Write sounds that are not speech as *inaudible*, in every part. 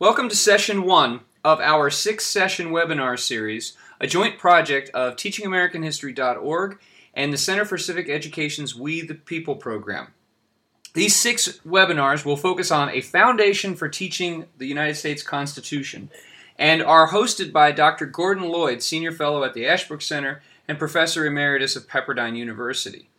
Welcome to session one of our six session webinar series, a joint project of teachingamericanhistory.org and the Center for Civic Education's We the People program. These six webinars will focus on a foundation for teaching the United States Constitution and are hosted by Dr. Gordon Lloyd, Senior Fellow at the Ashbrook Center and Professor Emeritus of Pepperdine University.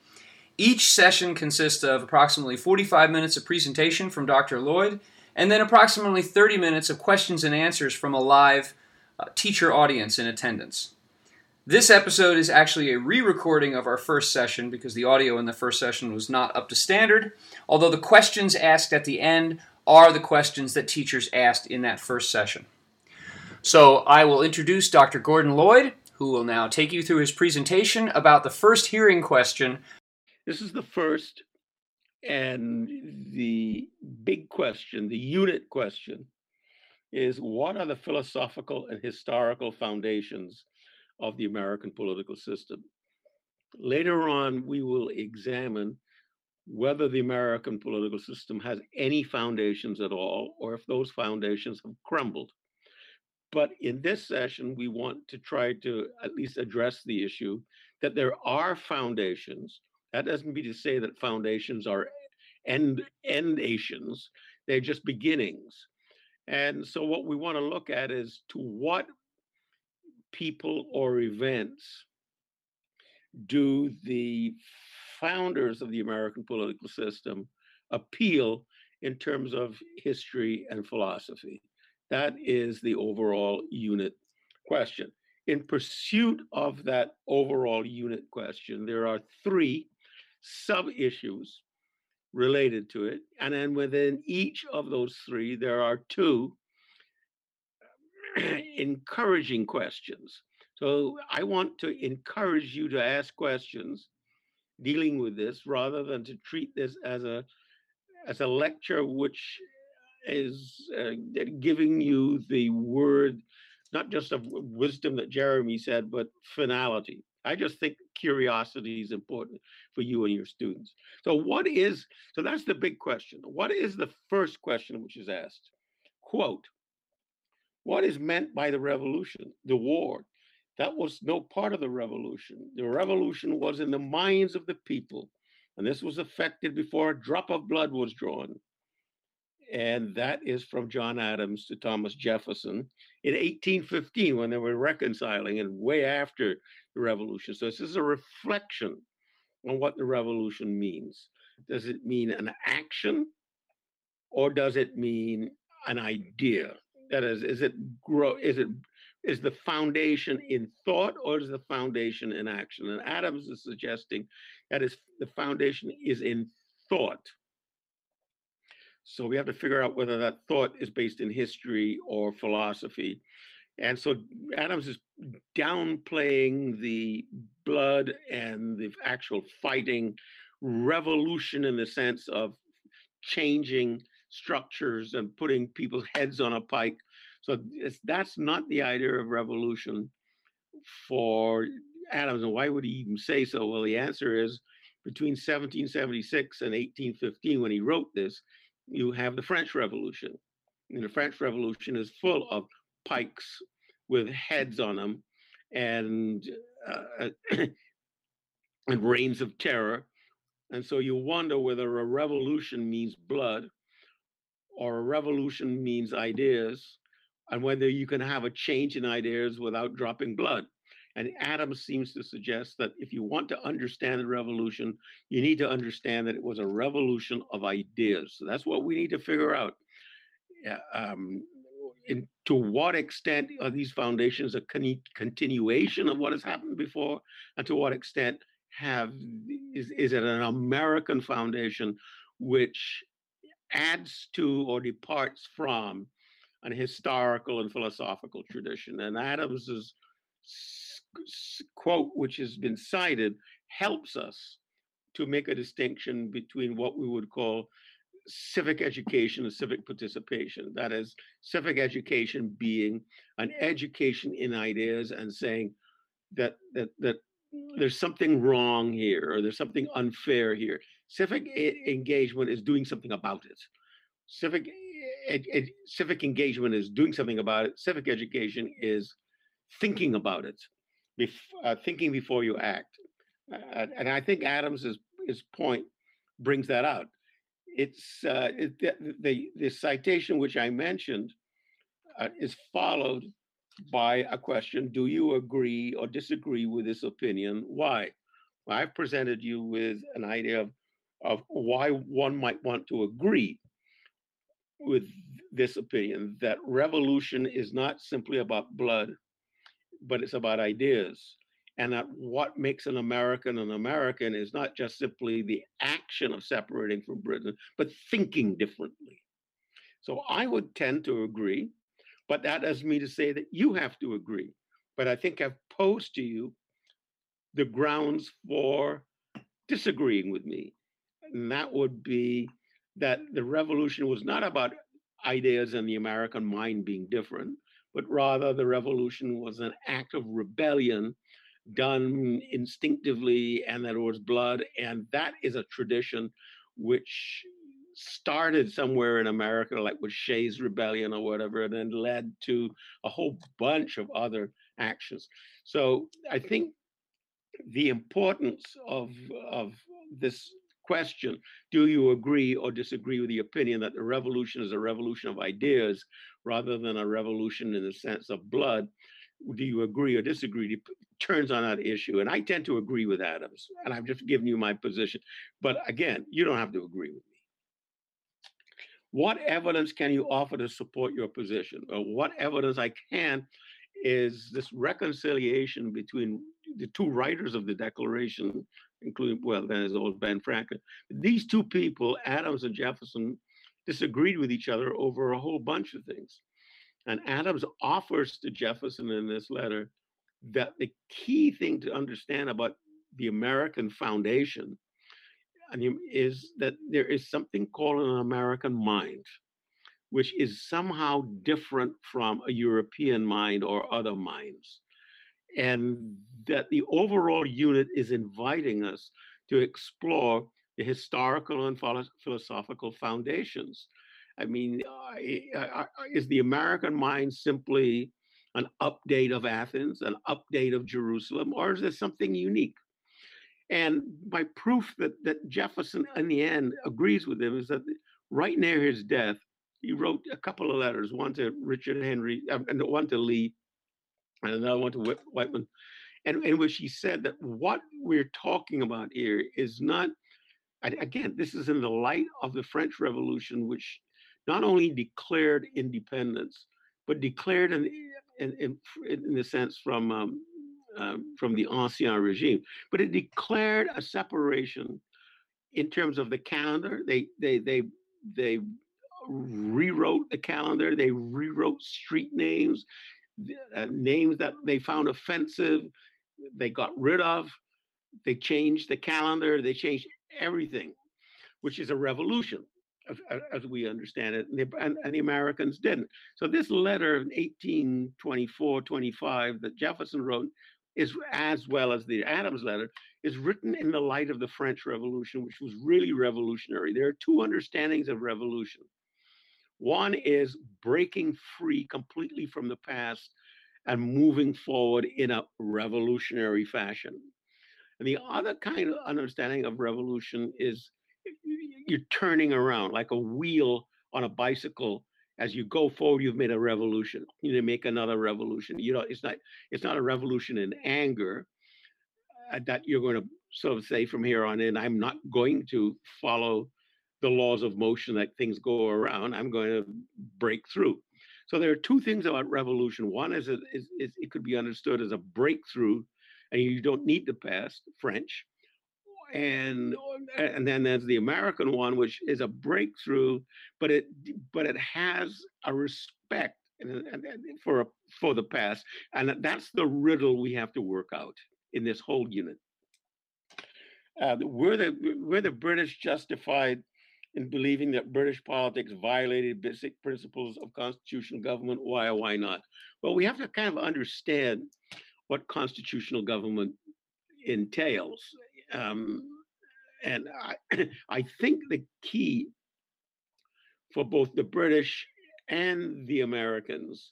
Each session consists of approximately 45 minutes of presentation from Dr. Lloyd and then approximately 30 minutes of questions and answers from a live uh, teacher audience in attendance. This episode is actually a re recording of our first session because the audio in the first session was not up to standard, although the questions asked at the end are the questions that teachers asked in that first session. So I will introduce Dr. Gordon Lloyd, who will now take you through his presentation about the first hearing question. This is the first and the big question, the unit question, is what are the philosophical and historical foundations of the American political system? Later on, we will examine whether the American political system has any foundations at all, or if those foundations have crumbled. But in this session, we want to try to at least address the issue that there are foundations. That doesn't mean to say that foundations are end endations; they're just beginnings. And so, what we want to look at is to what people or events do the founders of the American political system appeal in terms of history and philosophy? That is the overall unit question. In pursuit of that overall unit question, there are three sub issues related to it. And then within each of those three, there are two *clears throat* encouraging questions. So I want to encourage you to ask questions dealing with this rather than to treat this as a as a lecture which is uh, giving you the word not just of wisdom that Jeremy said but finality. I just think curiosity is important for you and your students. So what is so that's the big question. What is the first question which is asked? Quote what is meant by the revolution, the war? That was no part of the revolution. The revolution was in the minds of the people, and this was effected before a drop of blood was drawn. And that is from John Adams to Thomas Jefferson in 1815 when they were reconciling, and way after the revolution. So, this is a reflection on what the revolution means. Does it mean an action or does it mean an idea? That is, is it grow? Is it is the foundation in thought or is the foundation in action? And Adams is suggesting that is the foundation is in thought. So we have to figure out whether that thought is based in history or philosophy. And so Adams is downplaying the blood and the actual fighting revolution in the sense of changing structures and putting people's heads on a pike. So that's not the idea of revolution for Adams. And why would he even say so? Well, the answer is between 1776 and 1815, when he wrote this, you have the French Revolution. And the French Revolution is full of pikes with heads on them and uh, *coughs* and reigns of terror. And so you wonder whether a revolution means blood or a revolution means ideas, and whether you can have a change in ideas without dropping blood. And Adams seems to suggest that if you want to understand the revolution, you need to understand that it was a revolution of ideas. So that's what we need to figure out. Um, in, to what extent are these foundations a con- continuation of what has happened before, and to what extent have is, is it an American foundation which adds to or departs from an historical and philosophical tradition. And Adams's quote, which has been cited, helps us to make a distinction between what we would call civic education and civic participation. That is, civic education being an education in ideas and saying that that that there's something wrong here or there's something unfair here. Civic engagement is doing something about it. Civic ed, ed, civic engagement is doing something about it. Civic education is thinking about it, bef- uh, thinking before you act. Uh, and I think Adams's his point brings that out. It's uh, it, the, the, the citation which I mentioned uh, is followed by a question: Do you agree or disagree with this opinion? Why? Well, I've presented you with an idea of, of why one might want to agree with this opinion that revolution is not simply about blood, but it's about ideas. And that what makes an American an American is not just simply the action of separating from Britain, but thinking differently. So I would tend to agree, but that doesn't mean to say that you have to agree. But I think I've posed to you the grounds for disagreeing with me. And that would be that the revolution was not about ideas and the American mind being different, but rather the revolution was an act of rebellion done instinctively and that it was blood. And that is a tradition which started somewhere in America, like with Shays' Rebellion or whatever, and then led to a whole bunch of other actions. So I think the importance of of this question do you agree or disagree with the opinion that the revolution is a revolution of ideas rather than a revolution in the sense of blood? Do you agree or disagree? It turns on that issue and i tend to agree with adams and i've just given you my position but again you don't have to agree with me. What evidence can you offer to support your position? Or what evidence i can is this reconciliation between the two writers of the Declaration, including, well, then there's old Ben Franklin. These two people, Adams and Jefferson, disagreed with each other over a whole bunch of things. And Adams offers to Jefferson in this letter that the key thing to understand about the American foundation is that there is something called an American mind which is somehow different from a European mind or other minds. And that the overall unit is inviting us to explore the historical and philosophical foundations. I mean, is the American mind simply an update of Athens, an update of Jerusalem, or is there something unique? And my proof that, that Jefferson, in the end, agrees with him is that right near his death, he wrote a couple of letters, one to Richard Henry, um, and one to Lee, and another one to Whitman, and in which he said that what we're talking about here is not, again, this is in the light of the French Revolution, which not only declared independence, but declared in in, in, in the sense from um, um, from the ancien regime, but it declared a separation in terms of the calendar. They they they they rewrote the calendar. They rewrote street names, uh, names that they found offensive. They got rid of. They changed the calendar. They changed everything, which is a revolution, as, we understand it. And the, and, and the Americans didn't. So this letter in 1824, 25 that Jefferson wrote is as well as the Adams letter is written in the light of the French Revolution, which was really revolutionary. There are two understandings of revolution. One is breaking free completely from the past and moving forward in a revolutionary fashion. And the other kind of understanding of revolution is you're turning around like a wheel on a bicycle. As you go forward, you've made a revolution. You make another revolution. You know, it's not it's not a revolution in anger uh, that you're going to sort of say from here on in, I'm not going to follow the laws of motion that things go around. I'm going to break through. So there are two things about revolution. One is, is, is it could be understood as a breakthrough, and you don't need the past French. And and then there's the American one, which is a breakthrough, but it but it has a respect for a, for the past, and that's the riddle we have to work out in this whole unit. Uh, were the were the British justified in believing that British politics violated basic principles of constitutional government. Why or why not? Well, we have to kind of understand what constitutional government entails. Um, and I, *clears throat* I think the key for both the British and the Americans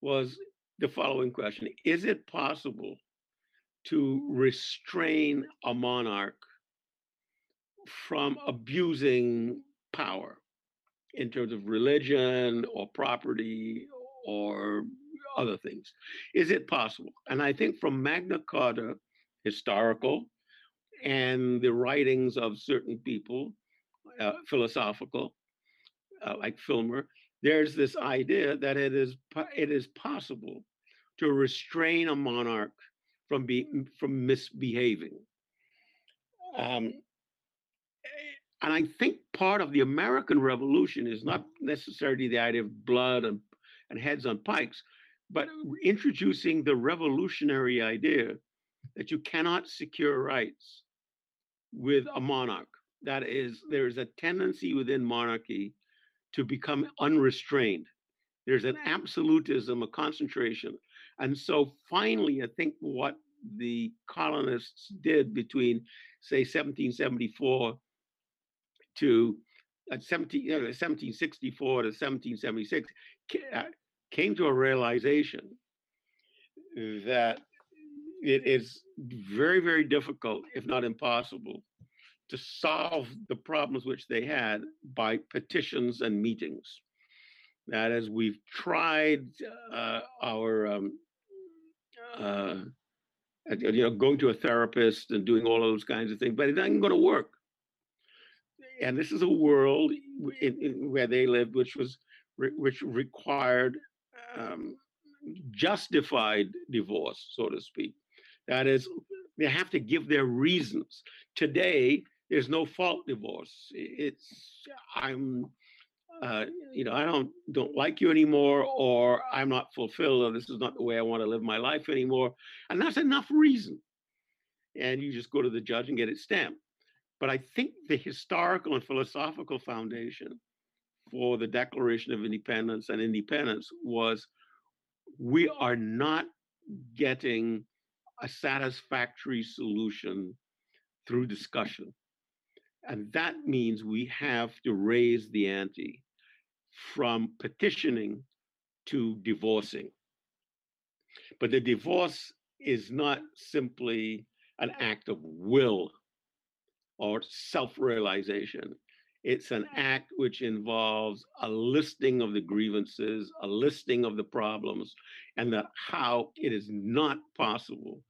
was the following question Is it possible to restrain a monarch from abusing power in terms of religion or property or other things? Is it possible? And I think from Magna Carta, historical, and the writings of certain people, uh, philosophical, uh, like Filmer, there's this idea that it is it is possible to restrain a monarch from being from misbehaving. Um, and I think part of the American Revolution is not necessarily the idea of blood and, and heads on pikes, but introducing the revolutionary idea that you cannot secure rights with a monarch. That is, there is a tendency within monarchy to become unrestrained. There's an absolutism, a concentration. And so finally, I think what the colonists did between, say, 1774 to uh, 17, you know, 1764 to 1776 uh, came to a realization that it is very, very difficult, if not impossible, to solve the problems which they had by petitions and meetings. That is, we've tried uh, our, um, uh, you know, going to a therapist and doing all of those kinds of things, but it ain't going to work. And this is a world in, in where they lived, which was which required um, justified divorce, so to speak. That is, they have to give their reasons. Today, there's no fault divorce. It's I'm, uh, you know, I don't don't like you anymore, or I'm not fulfilled, or this is not the way I want to live my life anymore, and that's enough reason. And you just go to the judge and get it stamped. But I think the historical and philosophical foundation for the Declaration of Independence and independence was we are not getting a satisfactory solution through discussion. And that means we have to raise the ante from petitioning to divorcing. But the divorce is not simply an act of will or self realization. It's an act which involves a listing of the grievances, a listing of the problems, and that how it is not possible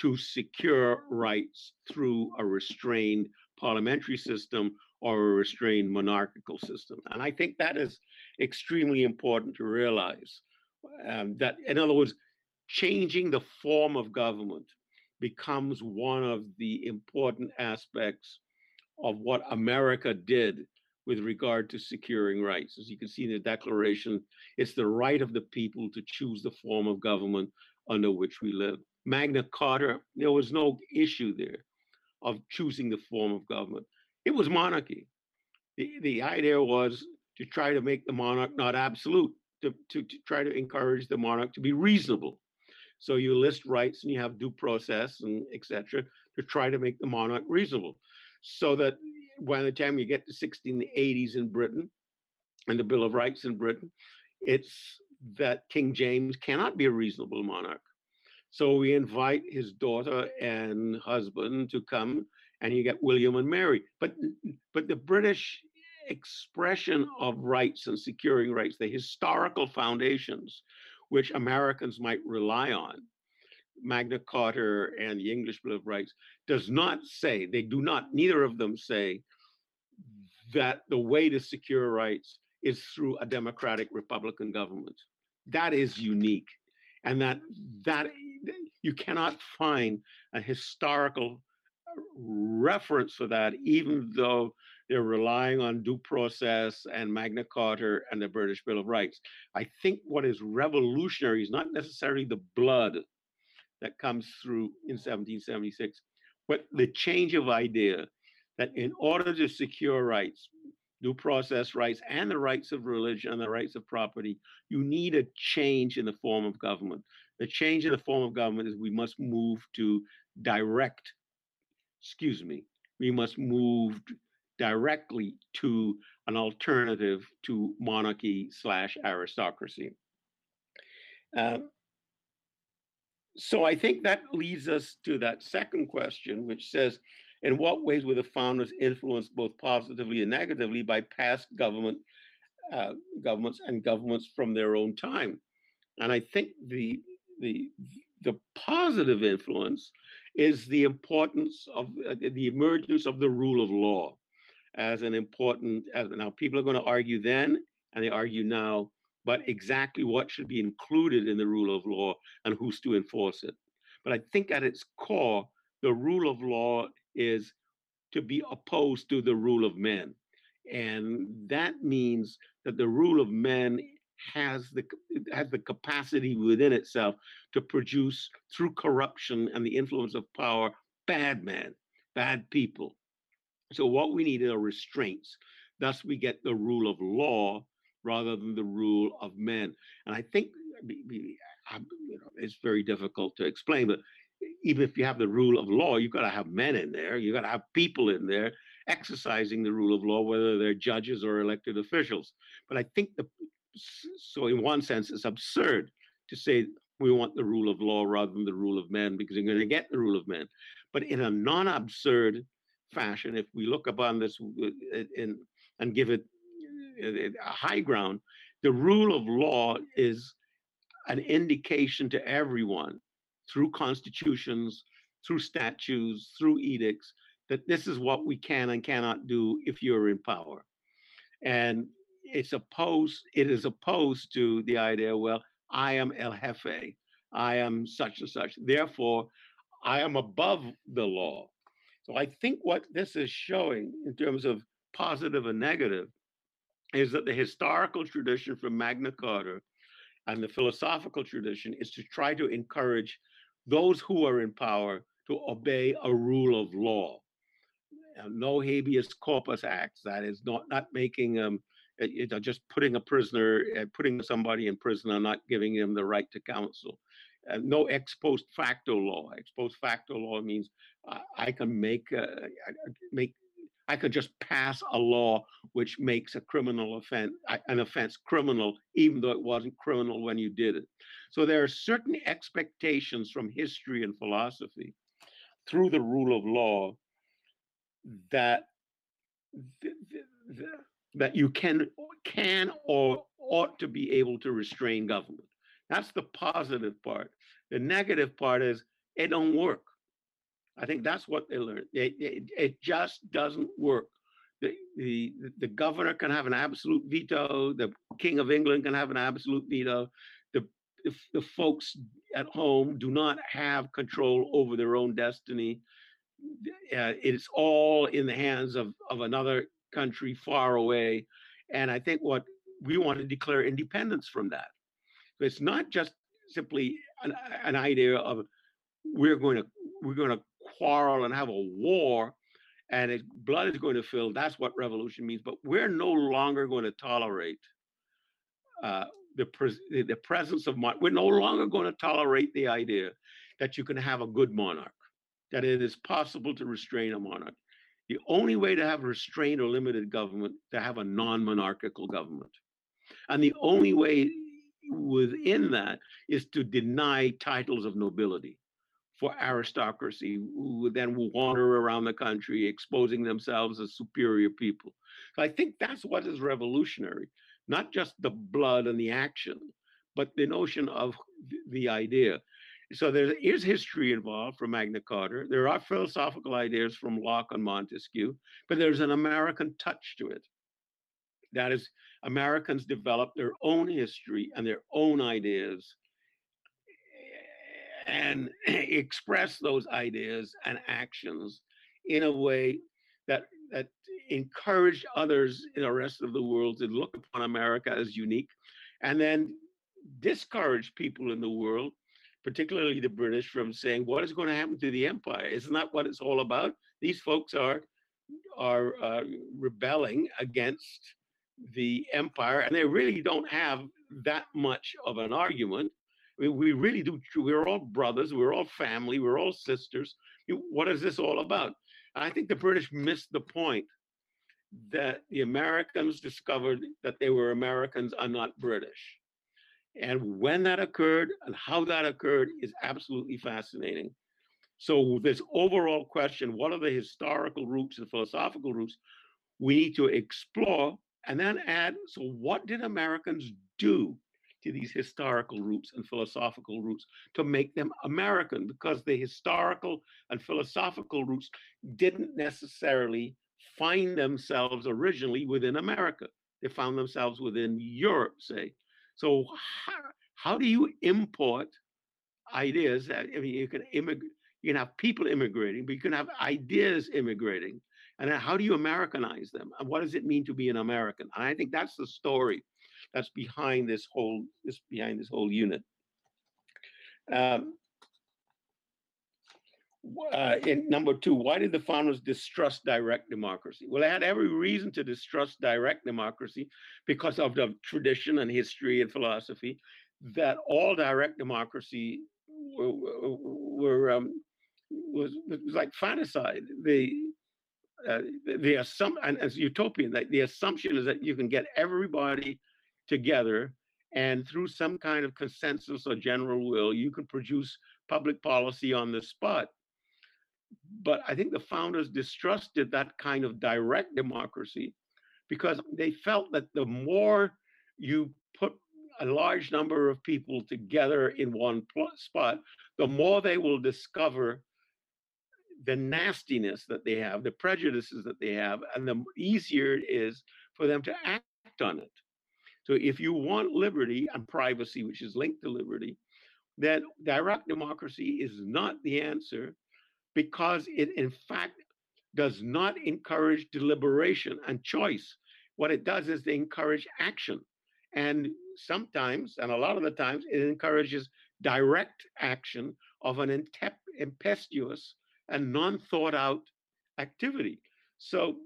to secure rights through a restrained parliamentary system or a restrained monarchical system. And I think that is extremely important to realize um, that, in other words, changing the form of government becomes one of the important aspects of what America did with regard to securing rights. As you can see in the Declaration, it's the right of the people to choose the form of government under which we live. Magna Carta, there was no issue there of choosing the form of government. It was monarchy. The, the idea was to try to make the monarch not absolute, to, to, to try to encourage the monarch to be reasonable. So you list rights and you have due process and etc. to try to make the monarch reasonable. So that by the time you get to 1680s in Britain and the Bill of Rights in Britain, it's that King James cannot be a reasonable monarch. So we invite his daughter and husband to come, and you get William and Mary. But but the British expression of rights and securing rights, the historical foundations which Americans might rely on, Magna Carta and the English Bill of Rights, does not say, they do not, neither of them say that the way to secure rights is through a democratic republican government. That is unique. And that that you cannot find a historical reference for that, even though they're relying on due process and Magna Carta and the British Bill of Rights. I think what is revolutionary is not necessarily the blood that comes through in 1776, but the change of idea that in order to secure rights, due process rights, and the rights of religion and the rights of property, you need a change in the form of government. The change in the form of government is we must move to direct, excuse me, we must move directly to an alternative to monarchy slash aristocracy. Um, so I think that leads us to that second question, which says, in what ways were the founders influenced both positively and negatively by past government uh, governments and governments from their own time? And I think the the the positive influence is the importance of uh, the emergence of the rule of law as an important. As, now, people are going to argue then, and they argue now but exactly what should be included in the rule of law and who's to enforce it. But I think at its core, the rule of law is to be opposed to the rule of men. And that means that the rule of men has the has the capacity within itself to produce through corruption and the influence of power bad men, bad people. So what we need are restraints. Thus we get the rule of law rather than the rule of men. And I think uh, uh, you know, it's very difficult to explain, but even if you have the rule of law, you've got to have men in there. You've got to have people in there exercising the rule of law, whether they're judges or elected officials. But I think the so in one sense, it's absurd to say we want the rule of law rather than the rule of men because you're going to get the rule of men. But in a non-absurd fashion, if we look upon this uh, uh, in, and give it uh, a high ground. The rule of law is an indication to everyone through constitutions, through statutes, through edicts, that this is what we can and cannot do if you're in power. And it's opposed, it is opposed to the idea, well, I am El Jefe, I am such and such. Therefore, I am above the law. So I think what this is showing in terms of positive and negative is that the historical tradition from Magna Carta and the philosophical tradition is to try to encourage those who are in power to obey a rule of law. no habeas corpus acts, that is not, not making um, you know, just putting a prisoner, uh, putting somebody in prison and not giving them the right to counsel. Uh, no ex post facto law. Ex post facto law means uh, I can make uh, make I could just pass a law which makes a criminal offense an offense criminal, even though it wasn't criminal when you did it. So there are certain expectations from history and philosophy through the rule of law that that you can can or ought to be able to restrain government. That's the positive part. The negative part is it don't work. I think that's what they learned. It, it, it just doesn't work. The, the, the governor can have an absolute veto. The king of England can have an absolute veto. The, the, the folks at home do not have control over their own destiny. Uh, it's all in the hands of, of another country far away. And I think what we want to declare independence from that. It's not just simply an, an idea of we're going to we're going to quarrel and have a war and it, blood is going to fill. That's what revolution means. But we're no longer going to tolerate uh, the, the presence of monarch. We're no longer going to tolerate the idea that you can have a good monarch, that it is possible to restrain a monarch. The only way to have restrained or limited government to have a non-monarchical government, and the only way within that is to deny titles of nobility for aristocracy who then will wander around the country exposing themselves as superior people. So I think that's what is revolutionary, not just the blood and the action, but the notion of the idea. So there is history involved from Magna Carta. There are philosophical ideas from Locke and Montesquieu, but there's an American touch to it. That is, Americans develop their own history and their own ideas and *clears throat* express those ideas and actions in a way that that encouraged others in the rest of the world to look upon America as unique, and then discourage people in the world, particularly the British, from saying what is going to happen to the empire. Isn't that what it's all about? These folks are are uh, rebelling against the empire, and they really don't have that much of an argument we, we really do. We're all brothers. We're all family. We're all sisters. What is this all about? I think the British missed the point that the Americans discovered that they were Americans and not British. And when that occurred and how that occurred is absolutely fascinating. So, this overall question what are the historical roots and philosophical roots we need to explore and then add so, what did Americans do to these historical roots and philosophical roots to make them American? Because the historical and philosophical roots didn't necessarily find themselves originally within America. They found themselves within Europe, say. So how, how do you import ideas? I mean, you can immigrate, you can have people immigrating, but you can have ideas immigrating. And how do you Americanize them? And what does it mean to be an American? And I think that's the story that's behind this whole this behind this whole unit. Um, uh, in number two, why did the founders distrust direct democracy? Well, they had every reason to distrust direct democracy because of the tradition and history and philosophy that all direct democracy were, were um, was, was like fantaside. The uh, the assumption and as utopian that the assumption is that you can get everybody together and through some kind of consensus or general will you can produce public policy on the spot. But I think the founders distrusted that kind of direct democracy because they felt that the more you put a large number of people together in one spot, the more they will discover the nastiness that they have, the prejudices that they have, and the easier it is for them to act on it. So if you want liberty and privacy, which is linked to liberty, then direct democracy is not the answer because it, in fact, does not encourage deliberation and choice. What it does is they encourage action. And sometimes, and a lot of the times, it encourages direct action of an impetuous and non thought out activity. So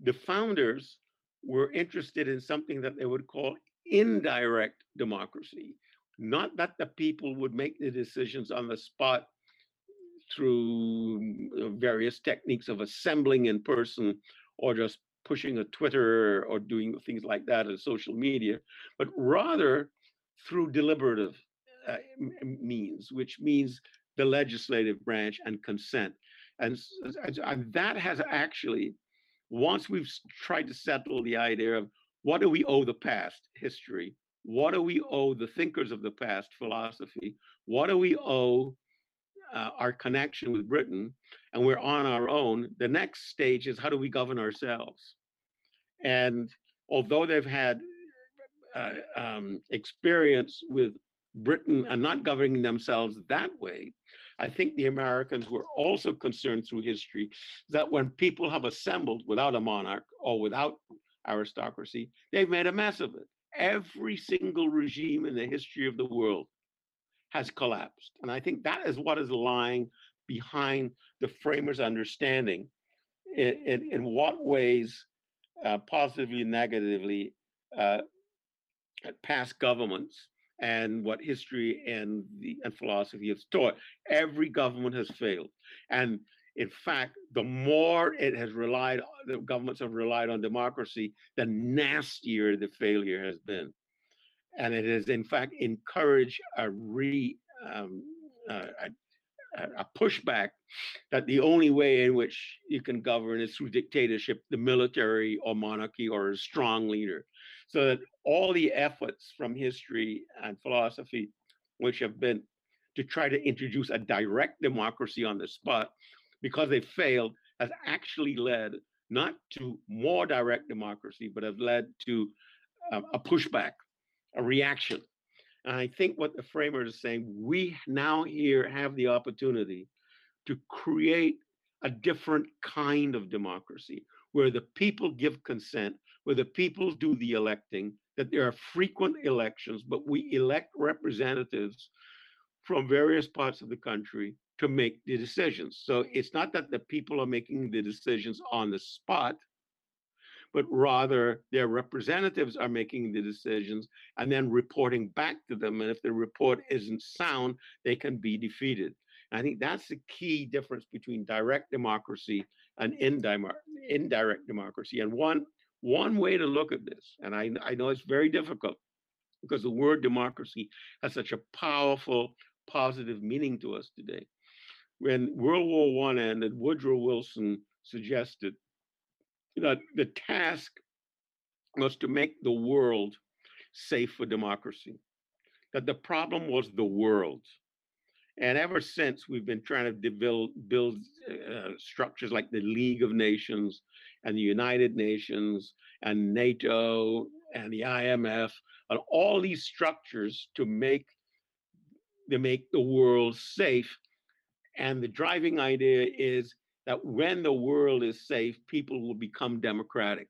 the founders were interested in something that they would call indirect democracy, not that the people would make the decisions on the spot through uh, various techniques of assembling in person or just pushing a Twitter or doing things like that on social media, but rather through deliberative uh, means, which means the legislative branch and consent. And, and that has actually, once we've tried to settle the idea of what do we owe the past, history, what do we owe the thinkers of the past, philosophy, what do we owe uh, our connection with Britain and we're on our own, the next stage is how do we govern ourselves? And although they've had uh, um, experience with Britain and not governing themselves that way, I think the Americans were also concerned through history that when people have assembled without a monarch or without aristocracy, they've made a mess of it. Every single regime in the history of the world has collapsed. And I think that is what is lying behind the framers' understanding in, in, in what ways, uh, positively and negatively, uh, past governments and what history and the and philosophy has taught. Every government has failed. And in fact, the more it has relied, the governments have relied on democracy, the nastier the failure has been and it has in fact encouraged a re um, uh, a, pushback that the only way in which you can govern is through dictatorship, the military or monarchy or a strong leader. So that all the efforts from history and philosophy, which have been to try to introduce a direct democracy on the spot, because they failed, has actually led not to more direct democracy, but have led to um, a pushback a reaction. I think what the framers are saying, we now here have the opportunity to create a different kind of democracy where the people give consent, where the people do the electing, that there are frequent elections, but we elect representatives from various parts of the country to make the decisions. So it's not that the people are making the decisions on the spot, but rather their representatives are making the decisions and then reporting back to them. And if the report isn't sound, they can be defeated. And I think that's the key difference between direct democracy an indirect democracy. And one one way to look at this, and I, I know it's very difficult because the word democracy has such a powerful, positive meaning to us today. When World War One ended, Woodrow Wilson suggested that the task was to make the world safe for democracy. That the problem was the world. And ever since, we've been trying to build, build uh, structures like the League of Nations and the United Nations and NATO and the IMF and all these structures to make to make the world safe. And the driving idea is that when the world is safe, people will become democratic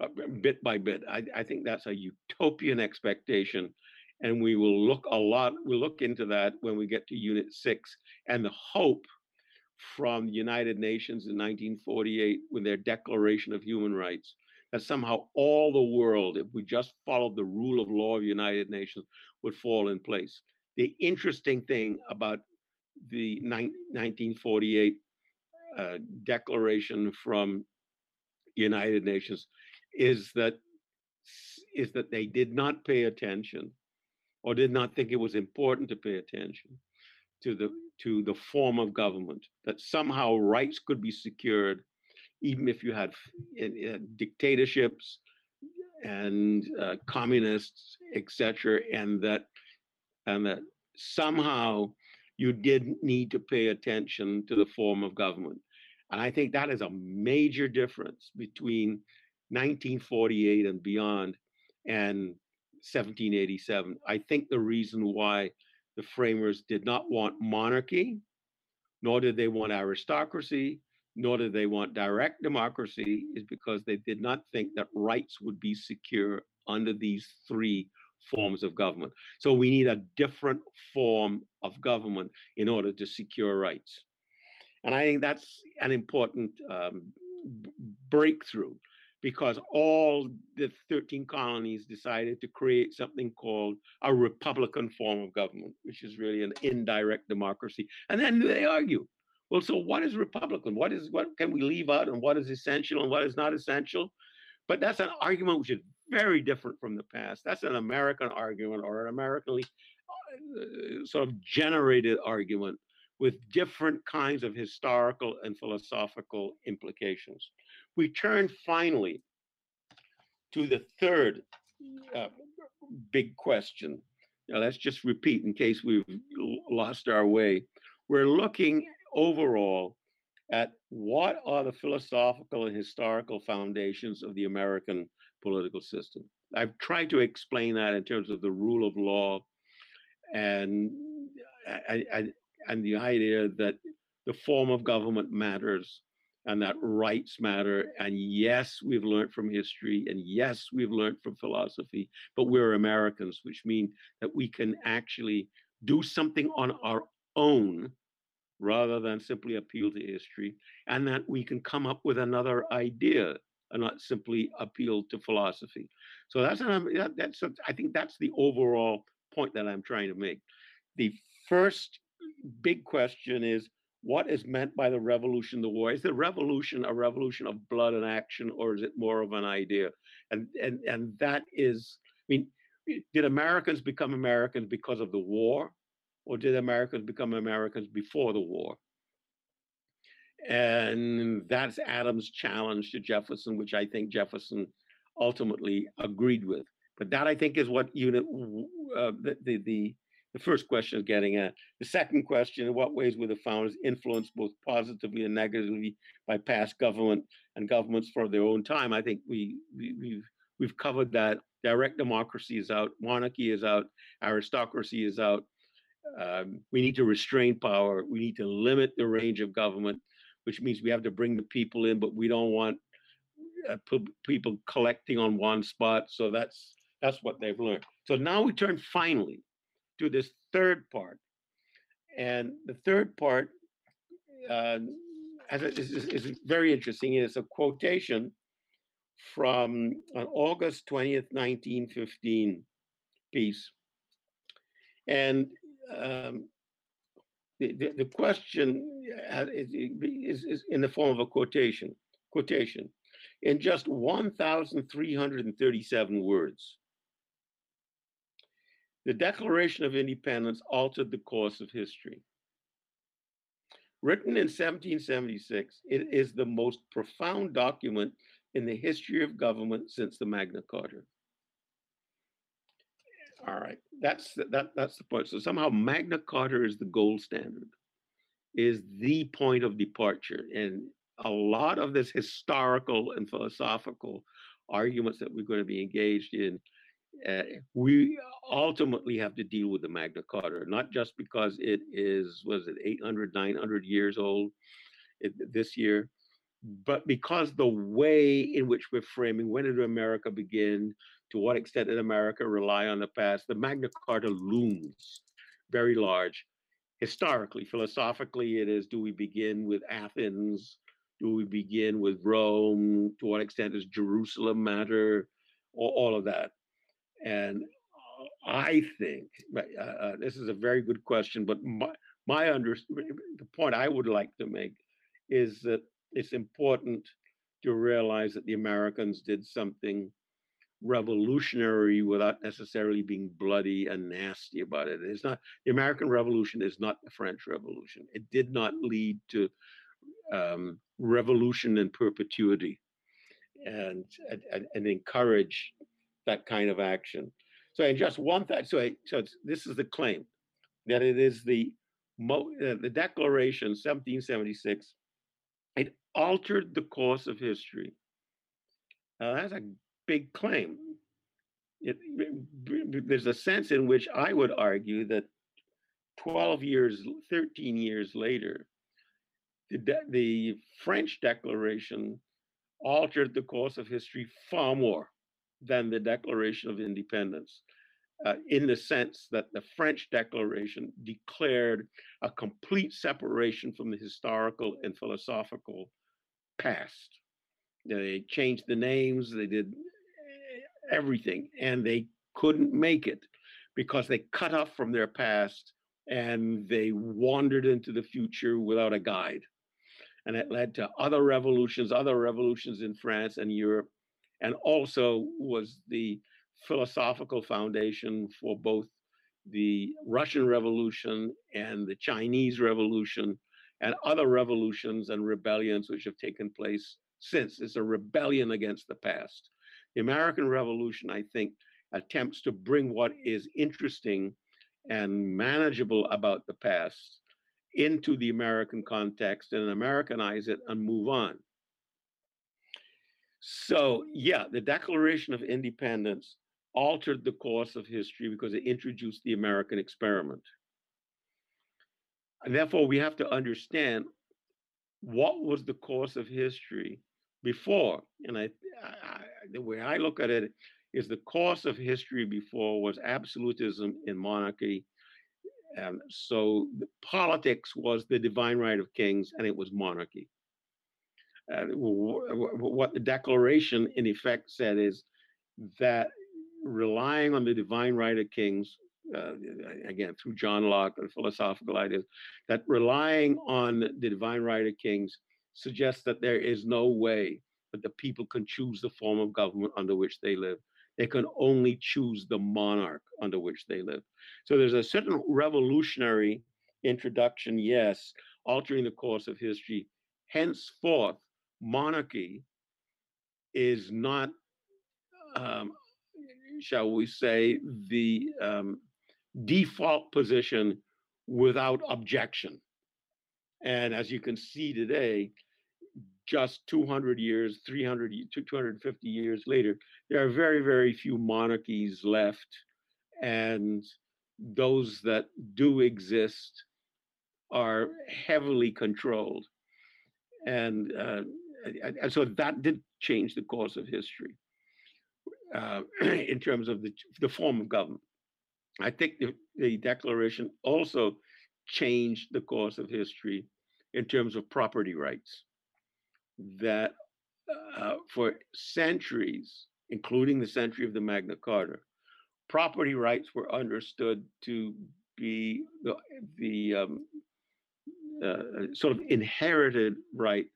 uh, bit by bit. I, I think that's a utopian expectation and we will look a lot we'll look into that when we get to unit 6 and the hope from the united nations in 1948 with their declaration of human rights that somehow all the world if we just followed the rule of law of the united nations would fall in place the interesting thing about the 1948 uh, declaration from united nations is that is that they did not pay attention or did not think it was important to pay attention to the to the form of government that somehow rights could be secured even if you had dictatorships and uh, communists etc and that and that somehow you didn't need to pay attention to the form of government and i think that is a major difference between 1948 and beyond and 1787. I think the reason why the framers did not want monarchy, nor did they want aristocracy, nor did they want direct democracy, is because they did not think that rights would be secure under these three forms of government. So we need a different form of government in order to secure rights. And I think that's an important um, breakthrough because all the 13 colonies decided to create something called a republican form of government, which is really an indirect democracy. And then they argue, well, so what is republican? What is what can we leave out and what is essential and what is not essential? But that's an argument which is very different from the past. That's an American argument or an Americanly uh, sort of generated argument with different kinds of historical and philosophical implications we turn finally to the third uh, big question. Now, let's just repeat in case we've lost our way. We're looking overall at what are the philosophical and historical foundations of the American political system. I've tried to explain that in terms of the rule of law and I, I, and the idea that the form of government matters and that rights matter. And yes, we've learned from history, and yes, we've learned from philosophy, but we're Americans, which means that we can actually do something on our own rather than simply appeal to history, and that we can come up with another idea and not simply appeal to philosophy. So that's an, that's a, I think that's the overall point that I'm trying to make. The first big question is what is meant by the revolution, the war? Is the revolution a revolution of blood and action, or is it more of an idea? And and and that is, I mean, did Americans become Americans because of the war, or did Americans become Americans before the war? And that's Adams' challenge to Jefferson, which I think Jefferson ultimately agreed with. But that I think is what unit uh, the, the the the first question is getting at. The second question, in what ways were the founders influenced both positively and negatively by past government and governments for their own time? I think we, we we've we've covered that. Direct democracy is out, monarchy is out, aristocracy is out. Um, we need to restrain power. We need to limit the range of government, which means we have to bring the people in, but we don't want uh, people collecting on one spot. So that's that's what they've learned. So now we turn finally to this third part. And the third part uh, is, is, very interesting. It's a quotation from an August 20th, 1915 piece. And um, the, the, the question is, is, is in the form of a quotation. Quotation in just 1,337 words. The Declaration of Independence altered the course of history. Written in 1776, it is the most profound document in the history of government since the Magna Carta. All right, that's that that's the point. So somehow Magna Carta is the gold standard, is the point of departure, and a lot of this historical and philosophical arguments that we're going to be engaged in, uh, we ultimately have to deal with the Magna Carta, not just because it is was it 800, 900 years old it, this year, but because the way in which we're framing when did America begin, to what extent did America rely on the past, the Magna Carta looms very large. Historically, philosophically, it is do we begin with Athens? Do we begin with Rome? To what extent does Jerusalem matter? All, all of that. And I think uh, uh, this is a very good question, but my, my under the point I would like to make is that it's important to realize that the Americans did something revolutionary without necessarily being bloody and nasty about it. It's not the American Revolution is not the French Revolution. It did not lead to um, revolution in perpetuity and, and, and encourage that kind of action. So in just one thing, so, so this is the claim that it is the uh, the Declaration 1776. It altered the course of history. That's a big claim. It, there's a sense in which I would argue that 12 years, 13 years later, the, de- the French Declaration altered the course of history far more than the Declaration of Independence, uh, in the sense that the French Declaration declared a complete separation from the historical and philosophical past. They changed the names, they did everything, and they couldn't make it because they cut off from their past and they wandered into the future without a guide and it led to other revolutions, other revolutions in France and Europe, and also was the philosophical foundation for both the Russian Revolution and the Chinese Revolution and other revolutions and rebellions which have taken place since. It's a rebellion against the past. The American Revolution, I think, attempts to bring what is interesting and manageable about the past into the American context and Americanize it and move on. So, yeah, the Declaration of Independence altered the course of history because it introduced the American experiment. And therefore, we have to understand what was the course of history before. And I, I, the way I look at it is the course of history before was absolutism in monarchy and so politics was the divine right of kings and it was monarchy. Uh, what the Declaration, in effect, said is that relying on the divine right of kings, uh, again, through John Locke and philosophical ideas, that relying on the divine right of kings suggests that there is no way that the people can choose the form of government under which they live. They can only choose the monarch under which they live. So there's a certain revolutionary introduction, yes, altering the course of history. Henceforth, monarchy is not, um, shall we say, the um, default position without objection. And as you can see today, just 200 years, 300, 250 years later, there are very, very few monarchies left. And those that do exist are heavily controlled. And, uh, and so that did change the course of history uh, *clears throat* in terms of the, the form of government. I think the, the Declaration also changed the course of history in terms of property rights that uh, for centuries, including the century of the Magna Carta, property rights were understood to be the, the um, uh, sort of inherited right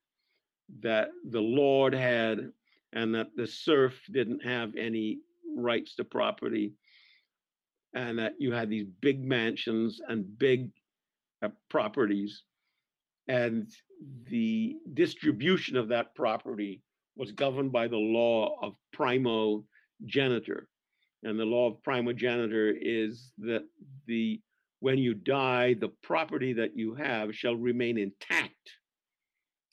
that the Lord had, and that the serf didn't have any rights to property, and that you had these big mansions and big uh, properties, and the distribution of that property was governed by the law of primogeniture. And the law of primogeniture is that the when you die, the property that you have shall remain intact.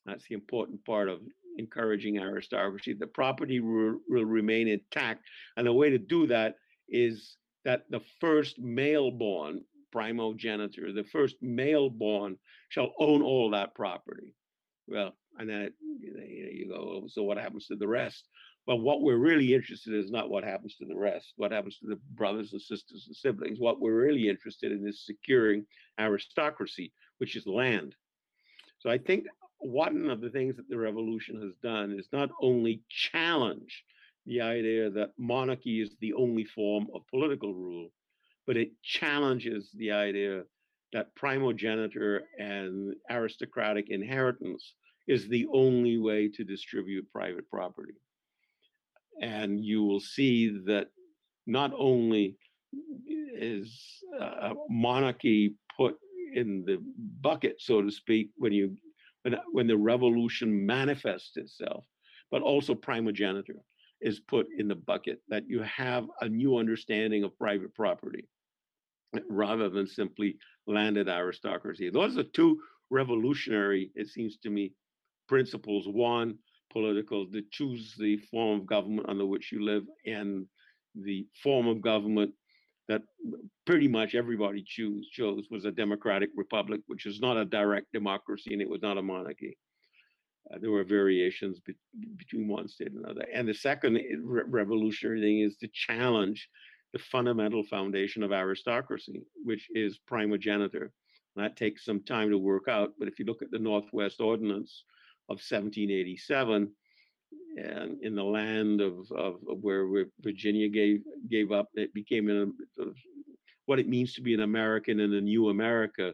That's the important part of encouraging aristocracy. The property will, will remain intact. And the way to do that is that the first male born primogeniture, the first male born shall own all that property. Well, and then you, know, you go, oh, so what happens to the rest? Well, what we're really interested in is not what happens to the rest, what happens to the brothers and sisters and siblings. What we're really interested in is securing aristocracy, which is land. So I think one of the things that the revolution has done is not only challenge the idea that monarchy is the only form of political rule, but it challenges the idea that primogeniture and aristocratic inheritance is the only way to distribute private property. And you will see that not only is uh, monarchy put in the bucket, so to speak, when you when, uh, when the revolution manifests itself, but also primogeniture is put in the bucket that you have a new understanding of private property eh, rather than simply landed aristocracy. Those are two revolutionary, it seems to me, principles. One, political to choose the form of government under which you live and the form of government that pretty much everybody choose, chose was a democratic republic, which is not a direct democracy and it was not a monarchy. Uh, there were variations be- between one state and another. And the second re- revolutionary thing is to challenge the fundamental foundation of aristocracy, which is primogeniture. That takes some time to work out. But if you look at the Northwest Ordinance, of 1787 and in the land of, of, where Virginia gave gave up, it became a, um, what it means to be an American in a new America.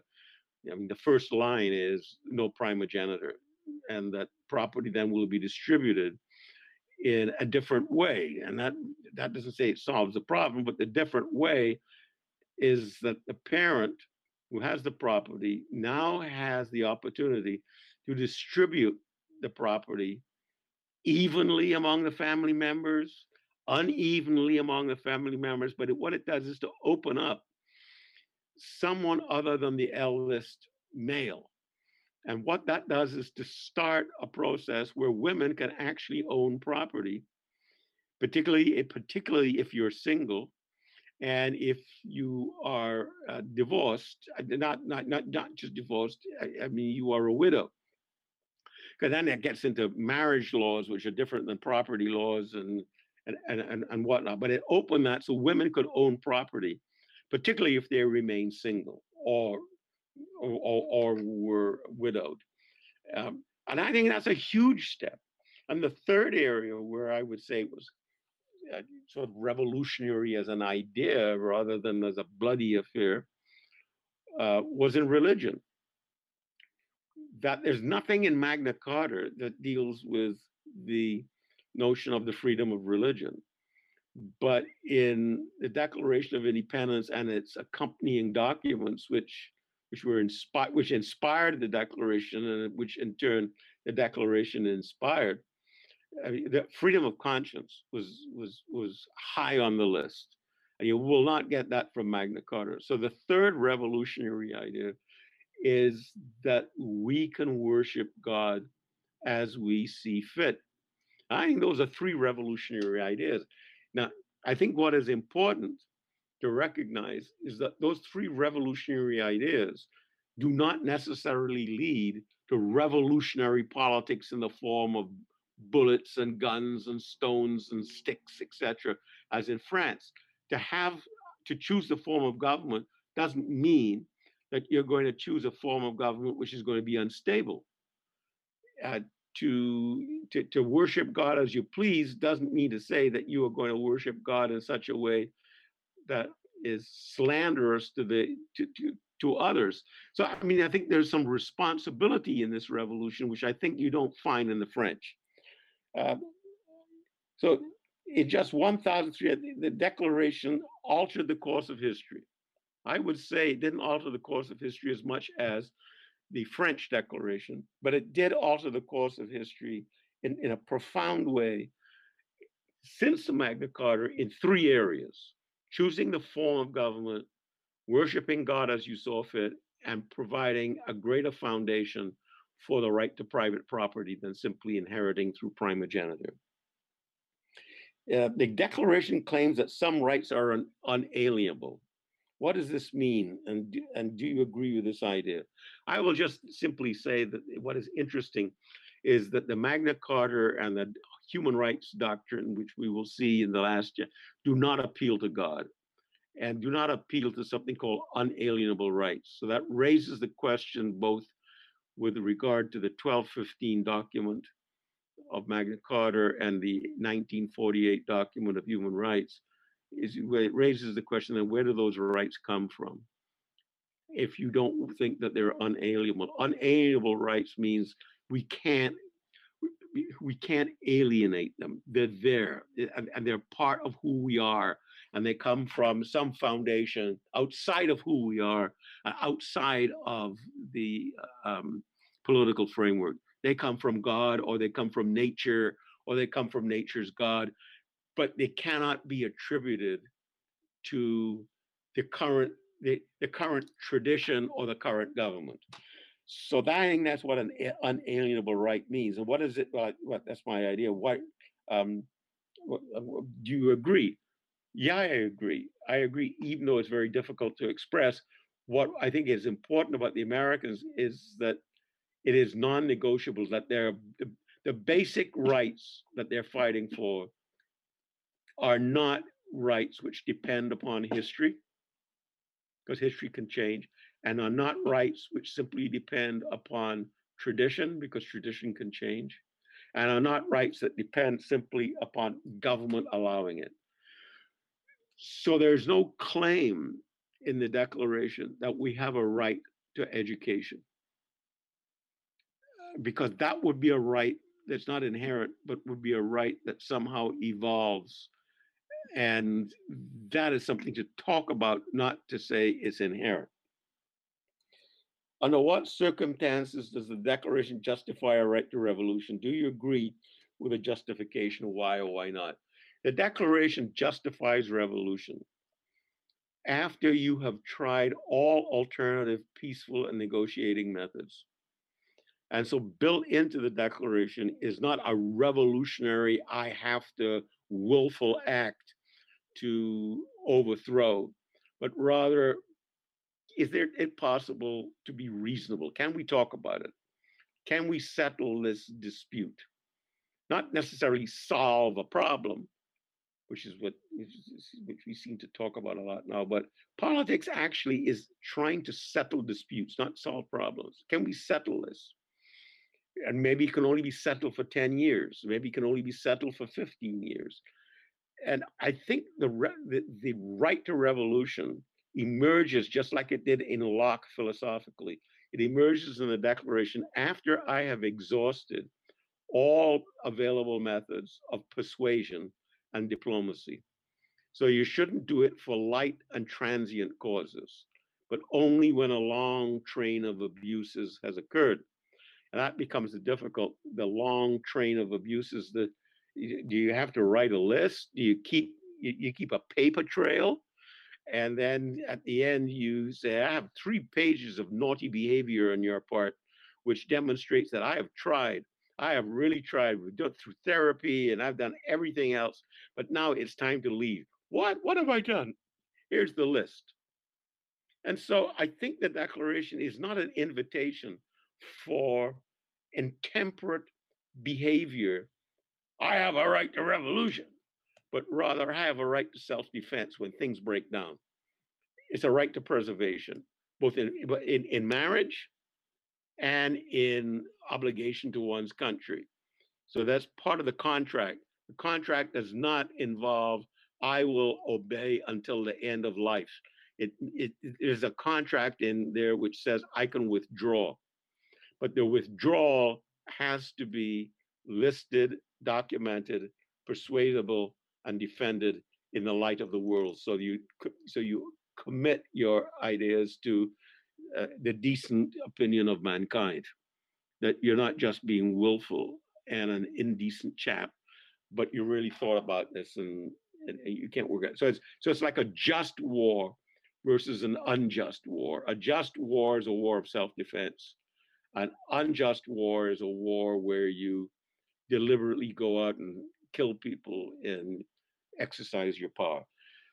I mean, the first line is no primogeniture, and that property then will be distributed in a different way. And that that doesn't say it solves the problem, but the different way is that the parent who has the property now has the opportunity to distribute the property evenly among the family members, unevenly among the family members, but it, what it does is to open up someone other than the eldest male. And what that does is to start a process where women can actually own property, particularly particularly if you're single, and if you are uh, divorced, uh, not not not not just divorced. I, I mean, you are a widow because then it gets into marriage laws, which are different than property laws and and and, and whatnot. But it opened that so women could own property, particularly if they remain single or or, or were widowed. Um, and I think that's a huge step. And the third area where I would say was uh, sort of revolutionary as an idea rather than as a bloody affair uh, was in religion that there's nothing in Magna Carta that deals with the notion of the freedom of religion. But in the Declaration of Independence and its accompanying documents, which which were inspired, which inspired the Declaration, and uh, which in turn the Declaration inspired, I mean, the freedom of conscience was was was high on the list, and you will not get that from Magna Carta. So the third revolutionary idea is that we can worship God as we see fit. I think those are three revolutionary ideas. Now, I think what is important to recognize is that those three revolutionary ideas do not necessarily lead to revolutionary politics in the form of bullets and guns and stones and sticks, etc., as in France. To have to choose the form of government doesn't mean that you're going to choose a form of government which is going to be unstable. Uh, to, to, to worship God as you please doesn't mean to say that you are going to worship God in such a way that is slanderous to the to, to, to others. So, I mean, I think there's some responsibility in this revolution, which I think you don't find in the French. Uh, so, in just 1,300, the Declaration altered the course of history. I would say it didn't alter the course of history as much as the French Declaration, but it did alter the course of history in, in a profound way since the Magna Carta in three areas choosing the form of government, worshiping God as you saw fit, and providing a greater foundation for the right to private property than simply inheriting through primogeniture. Uh, the Declaration claims that some rights are un- unalienable. What does this mean? And, and do you agree with this idea? I will just simply say that what is interesting is that the Magna Carta and the human rights doctrine, which we will see in the last year, do not appeal to God and do not appeal to something called unalienable rights. So that raises the question both with regard to the 1215 document of Magna Carta and the 1948 document of human rights. Is it raises the question then where do those rights come from? If you don't think that they're unalienable, unalienable rights means we can't we can't alienate them. They're there and, they're part of who we are. And they come from some foundation outside of who we are, uh, outside of the um, political framework. They come from God or they come from nature or they come from nature's God, but they cannot be attributed to the current the, the current tradition or the current government. So that, I think that's what an unalienable right means. And what is it? Well, what, that's my idea. What, um, what, uh, do you agree? Yeah, I agree. I agree, even though it's very difficult to express. What I think is important about the Americans is that it is non-negotiable, that they're the, the basic rights that they're fighting for are not rights which depend upon history, because history can change and are not rights which simply depend upon tradition, because tradition can change, and are not rights that depend simply upon government allowing it. So there's no claim in the Declaration that we have a right to education, because that would be a right that's not inherent, but would be a right that somehow evolves. And that is something to talk about, not to say it's inherent. Under what circumstances does the Declaration justify a right to revolution? Do you agree with a justification why or why not? The Declaration justifies revolution after you have tried all alternative peaceful and negotiating methods. And so, built into the Declaration is not a revolutionary, I have to willful act to overthrow, but rather is there it possible to be reasonable? Can we talk about it? Can we settle this dispute? Not necessarily solve a problem, which is what which we seem to talk about a lot now, but politics actually is trying to settle disputes, not solve problems. Can we settle this? And maybe it can only be settled for 10 years. Maybe it can only be settled for 15 years. And I think the, the, the right to revolution emerges just like it did in Locke philosophically. It emerges in the Declaration after I have exhausted all available methods of persuasion and diplomacy. So you shouldn't do it for light and transient causes, but only when a long train of abuses has occurred. And that becomes the difficult, the long train of abuses that do you have to write a list? Do you keep you, you keep a paper trail? And then at the end, you say, I have three pages of naughty behavior on your part, which demonstrates that I have tried. I have really tried. We've done through therapy and I've done everything else, but now it's time to leave. What? What have I done? Here's the list. And so I think the declaration is not an invitation for intemperate behavior. I have a right to revolution but rather I have a right to self defense when things break down. It's a right to preservation, both in, in, in marriage and in obligation to one's country. So that's part of the contract. The contract does not involve, I will obey until the end of life. it, it, it there's a contract in there which says I can withdraw, but the withdrawal has to be listed, documented, persuadable, and defended in the light of the world. So you so you commit your ideas to uh, the decent opinion of mankind. That you're not just being willful and an indecent chap, but you really thought about this and, and, and you can't work it. So it's so it's like a just war versus an unjust war. A just war is a war of self-defense. An unjust war is a war where you deliberately go out and kill people and exercise your power.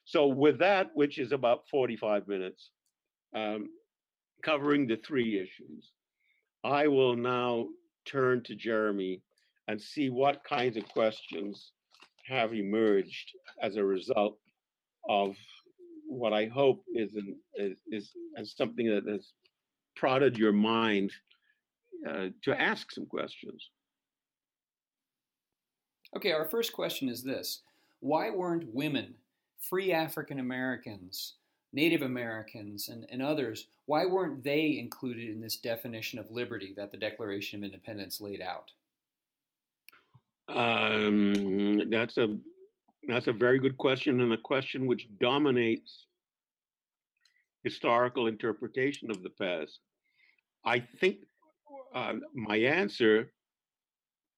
So with that, which is about 45 minutes, um, covering the three issues, I will now turn to Jeremy and see what kinds of questions have emerged as a result of what I hope is an, is, is, is something that has prodded your mind uh, to ask some questions. Okay, our first question is this Why weren't women, free African Americans, Native Americans, and, and others, why weren't they included in this definition of liberty that the Declaration of Independence laid out? Um, that's a that's a very good question, and a question which dominates historical interpretation of the past. I think uh, my answer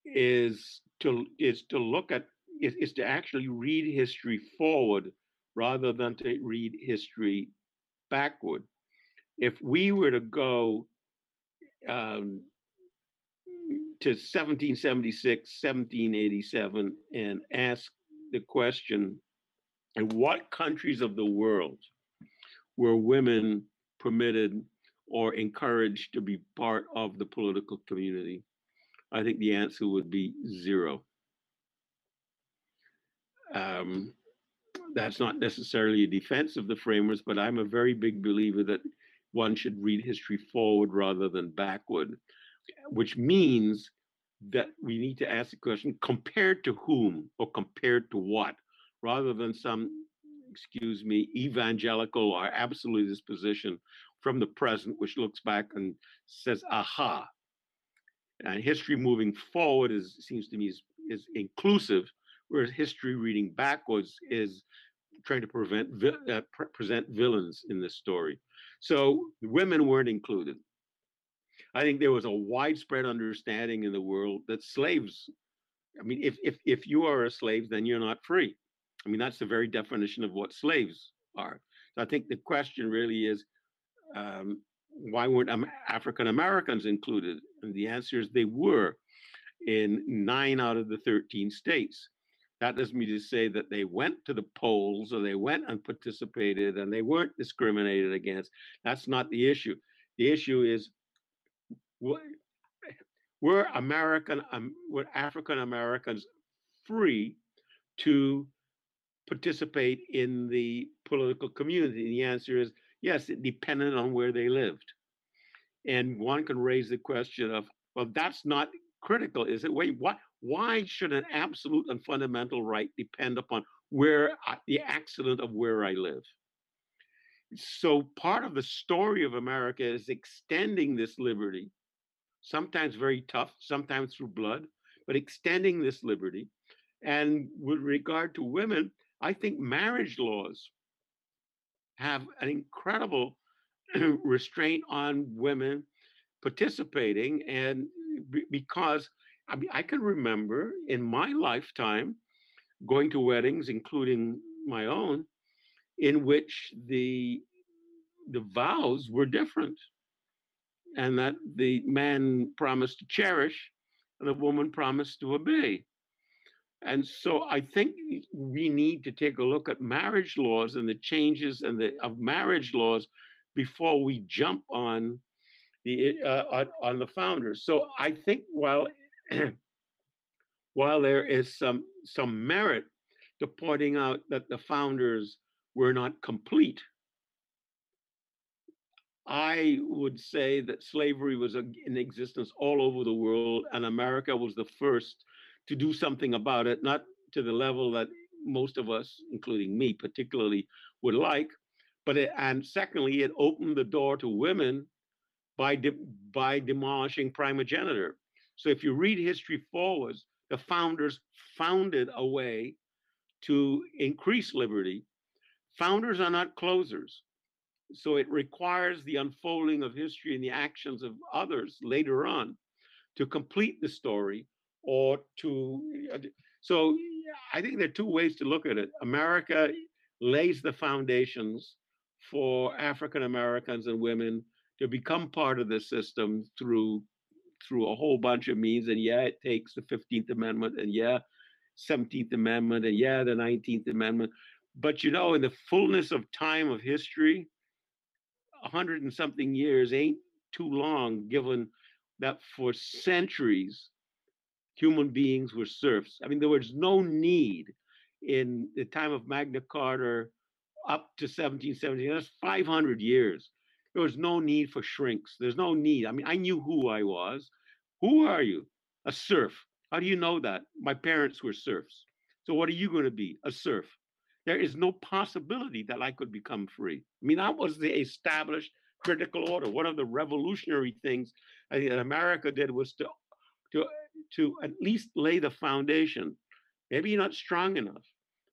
is to is to look at is, is to actually read history forward rather than to read history backward. If we were to go um, to 1776, 1787, and ask the question in what countries of the world were women permitted or encouraged to be part of the political community? I think the answer would be zero. Um, that's not necessarily a defense of the framers, but I'm a very big believer that one should read history forward rather than backward, which means that we need to ask the question compared to whom or compared to what, rather than some, excuse me, evangelical or absolutist position from the present, which looks back and says, aha. And history moving forward is seems to me is, is inclusive, whereas history reading backwards is trying to prevent uh, pre- present villains in this story. So women weren't included. I think there was a widespread understanding in the world that slaves, I mean, if if if you are a slave, then you're not free. I mean, that's the very definition of what slaves are. So I think the question really is, um, why weren't African Americans included? And the answer is they were in nine out of the 13 states. That doesn't mean to say that they went to the polls or they went and participated and they weren't discriminated against. That's not the issue. The issue is were American, um, were African Americans free to participate in the political community? And the answer is yes, it depended on where they lived. And one can raise the question of, well, that's not critical, is it? Wait, what? Why should an absolute and fundamental right depend upon where I, the accident of where I live? So part of the story of America is extending this liberty, sometimes very tough, sometimes through blood, but extending this liberty. And with regard to women, I think marriage laws have an incredible *clears throat* restraint on women participating and because I mean, I can remember in my lifetime going to weddings, including my own, in which the the vows were different, and that the man promised to cherish, and the woman promised to obey. And so I think we need to take a look at marriage laws and the changes and the of marriage laws before we jump on the uh, on, on the founders. So I think while *clears throat* while there is some some merit to pointing out that the founders were not complete, I would say that slavery was in existence all over the world, and America was the first to do something about it, not to the level that most of us, including me particularly, would like, but it, and secondly, it opened the door to women by de, by demolishing primogeniture. So if you read history forwards, the founders founded a way to increase liberty. Founders are not closers. So it requires the unfolding of history and the actions of others later on to complete the story or to. So I think there are two ways to look at it. America lays the foundations for African Americans and women to become part of the system through through a whole bunch of means. And yeah, it takes the 15th Amendment and yeah, 17th Amendment and yeah, the 19th Amendment. But you know, in the fullness of time of history, hundred and something years ain't too long, given that for centuries human beings were serfs. I mean, there was no need in the time of Magna Carta up to 1770. That's 500 years. There was no need for shrinks. There's no need. I mean, I knew who I was. Who are you? A serf. How do you know that? My parents were serfs. So what are you going to be? A serf. There is no possibility that I could become free. I mean, that was the established critical order. One of the revolutionary things I think that America did was to to to at least lay the foundation. Maybe not strong enough,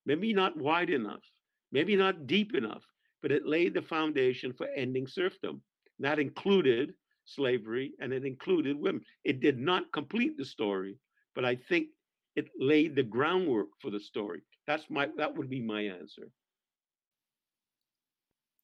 maybe not wide enough, maybe not deep enough, but it laid the foundation for ending serfdom. That included slavery and it included women. It did not complete the story, but I think it laid the groundwork for the story. That's my that would be my answer.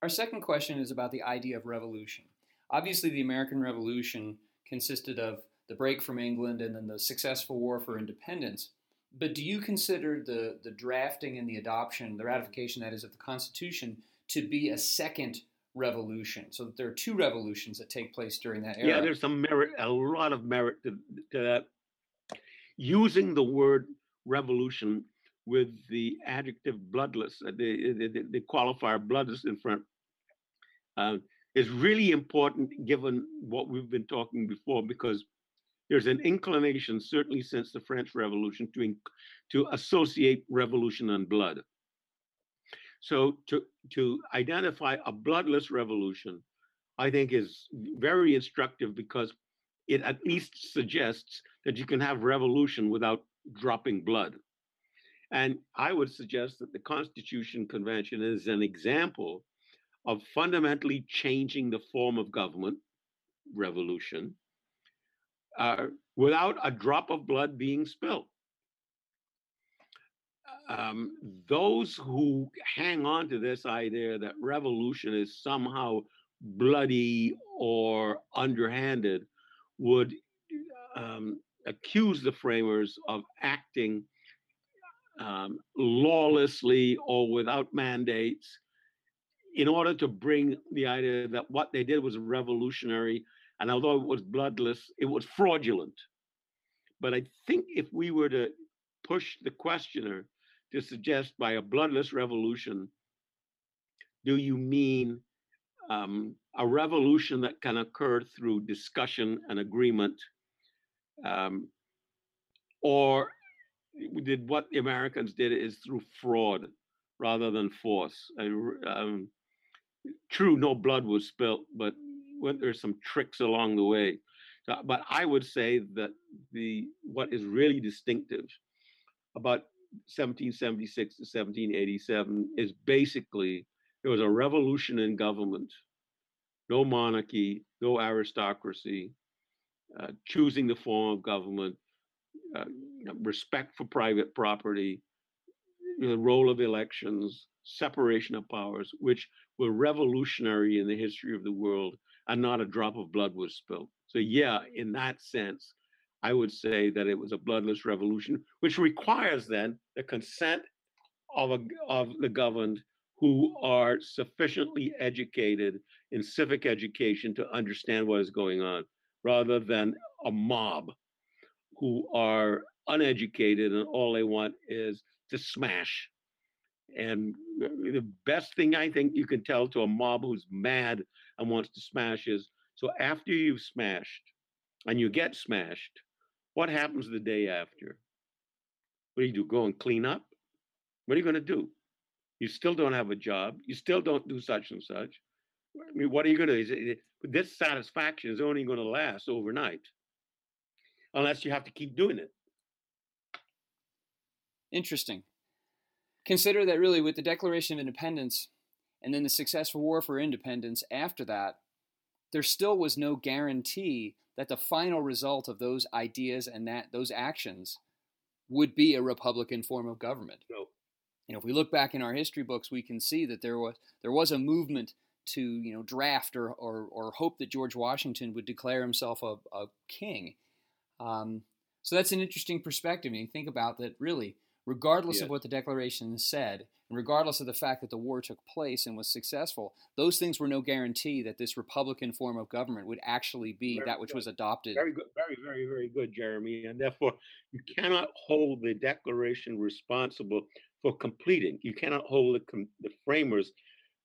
Our second question is about the idea of revolution. Obviously, the American Revolution consisted of the break from England and then the successful war for independence. But do you consider the, the drafting and the adoption, the ratification, that is, of the Constitution, to be a second revolution? So that there are two revolutions that take place during that era. Yeah, there's some merit, a lot of merit to, to that. Using the word revolution with the adjective bloodless, uh, the, the, the qualifier bloodless in front, uh, is really important given what we've been talking before, because there's an inclination, certainly since the French Revolution, to, to associate revolution and blood. So to, to identify a bloodless revolution, I think is very instructive because it at least suggests that you can have revolution without dropping blood. And I would suggest that the Constitution Convention is an example of fundamentally changing the form of government, revolution, uh, without a drop of blood being spilled. Um, those who hang on to this idea that revolution is somehow bloody or underhanded would um, accuse the framers of acting um, lawlessly or without mandates in order to bring the idea that what they did was revolutionary and although it was bloodless, it was fraudulent. But I think if we were to push the questioner to suggest by a bloodless revolution, do you mean um, a revolution that can occur through discussion and agreement? Um, or did what the Americans did is through fraud rather than force? Um, true, no blood was spilt, but when there's some tricks along the way. So, but I would say that the what is really distinctive about 1776 to 1787 is basically there was a revolution in government, no monarchy, no aristocracy, uh, choosing the form of government, uh, respect for private property, the role of elections, separation of powers, which were revolutionary in the history of the world and not a drop of blood was spilled. So, yeah, in that sense, I would say that it was a bloodless revolution, which requires then the consent of, a, of the governed who are sufficiently educated in civic education to understand what is going on, rather than a mob who are uneducated and all they want is to smash. And the best thing I think you can tell to a mob who's mad and wants to smash is so after you've smashed and you get smashed, what happens the day after? What do you do? Go and clean up? What are you going to do? You still don't have a job. You still don't do such and such. I mean, what are you going to do? This satisfaction is only going to last overnight unless you have to keep doing it. Interesting. Consider that really with the Declaration of Independence and then the successful war for independence after that, there still was no guarantee that the final result of those ideas and that those actions would be a republican form of government. No. You know, if we look back in our history books, we can see that there was there was a movement to you know draft or or, or hope that George Washington would declare himself a, a king. Um, so that's an interesting perspective. And you think about that really, regardless yes. of what the Declaration said, and regardless of the fact that the war took place and was successful, those things were no guarantee that this Republican form of government would actually be very that which good. was adopted. Very good, very, very, very good, Jeremy. And therefore, you cannot hold the Declaration responsible for completing. You cannot hold the, the framers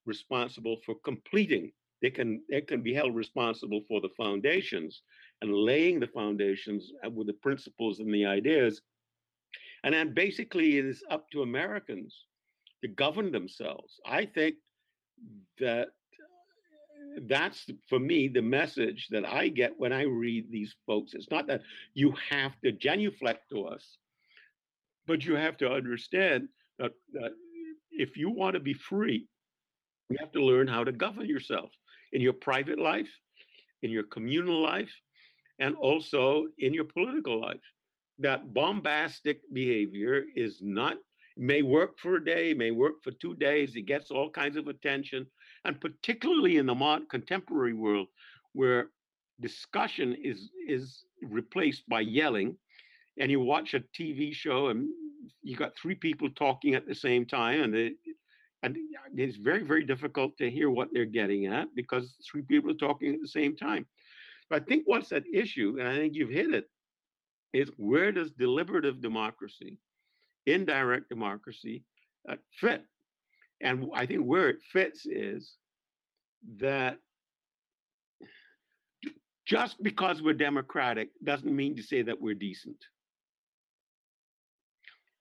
responsible for completing. They can they can be held responsible for the foundations and laying the foundations uh, with the principles and the ideas. And then basically it is up to Americans to govern themselves. I think that uh, that's for me the message that I get when I read these folks. It's not that you have to genuflect to us, but you have to understand that, that if you want to be free, you have to learn how to govern yourself in your private life, in your communal life, and also in your political life. That bombastic behavior is not may work for a day, may work for two days. It gets all kinds of attention, and particularly in the modern contemporary world, where discussion is is replaced by yelling, and you watch a TV show and you got three people talking at the same time, and they, and it's very very difficult to hear what they're getting at because three people are talking at the same time. But I think what's at issue, and I think you've hit it, is where does deliberative democracy, indirect democracy, uh, fit? And I think where it fits is that just because we're democratic doesn't mean to say that we're decent.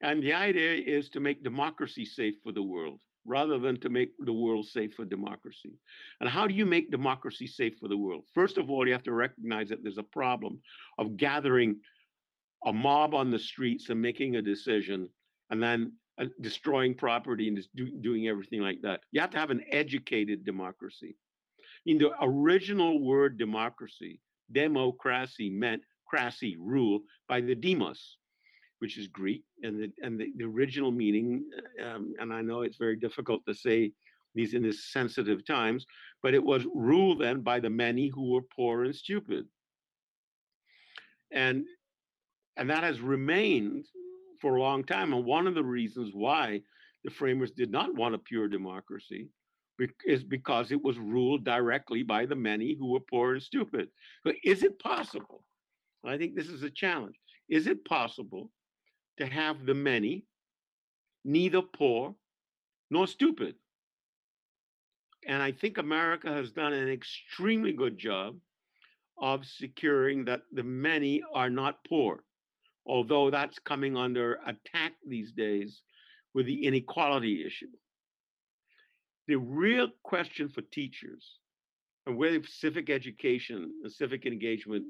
And the idea is to make democracy safe for the world rather than to make the world safe for democracy. And how do you make democracy safe for the world? First of all, you have to recognize that there's a problem of gathering a mob on the streets and making a decision and then uh, destroying property and do, doing everything like that. You have to have an educated democracy. In the original word democracy, democracy meant crassy, rule by the demos which is Greek, and the and the, the original meaning. Um, and I know it's very difficult to say these in this sensitive times, but it was ruled then by the many who were poor and stupid, and and that has remained for a long time. And one of the reasons why the framers did not want a pure democracy is because it was ruled directly by the many who were poor and stupid. But is it possible? I think this is a challenge. Is it possible to have the many, neither poor nor stupid. And I think America has done an extremely good job of securing that the many are not poor, although that's coming under attack these days with the inequality issue. The real question for teachers and where civic education and civic engagement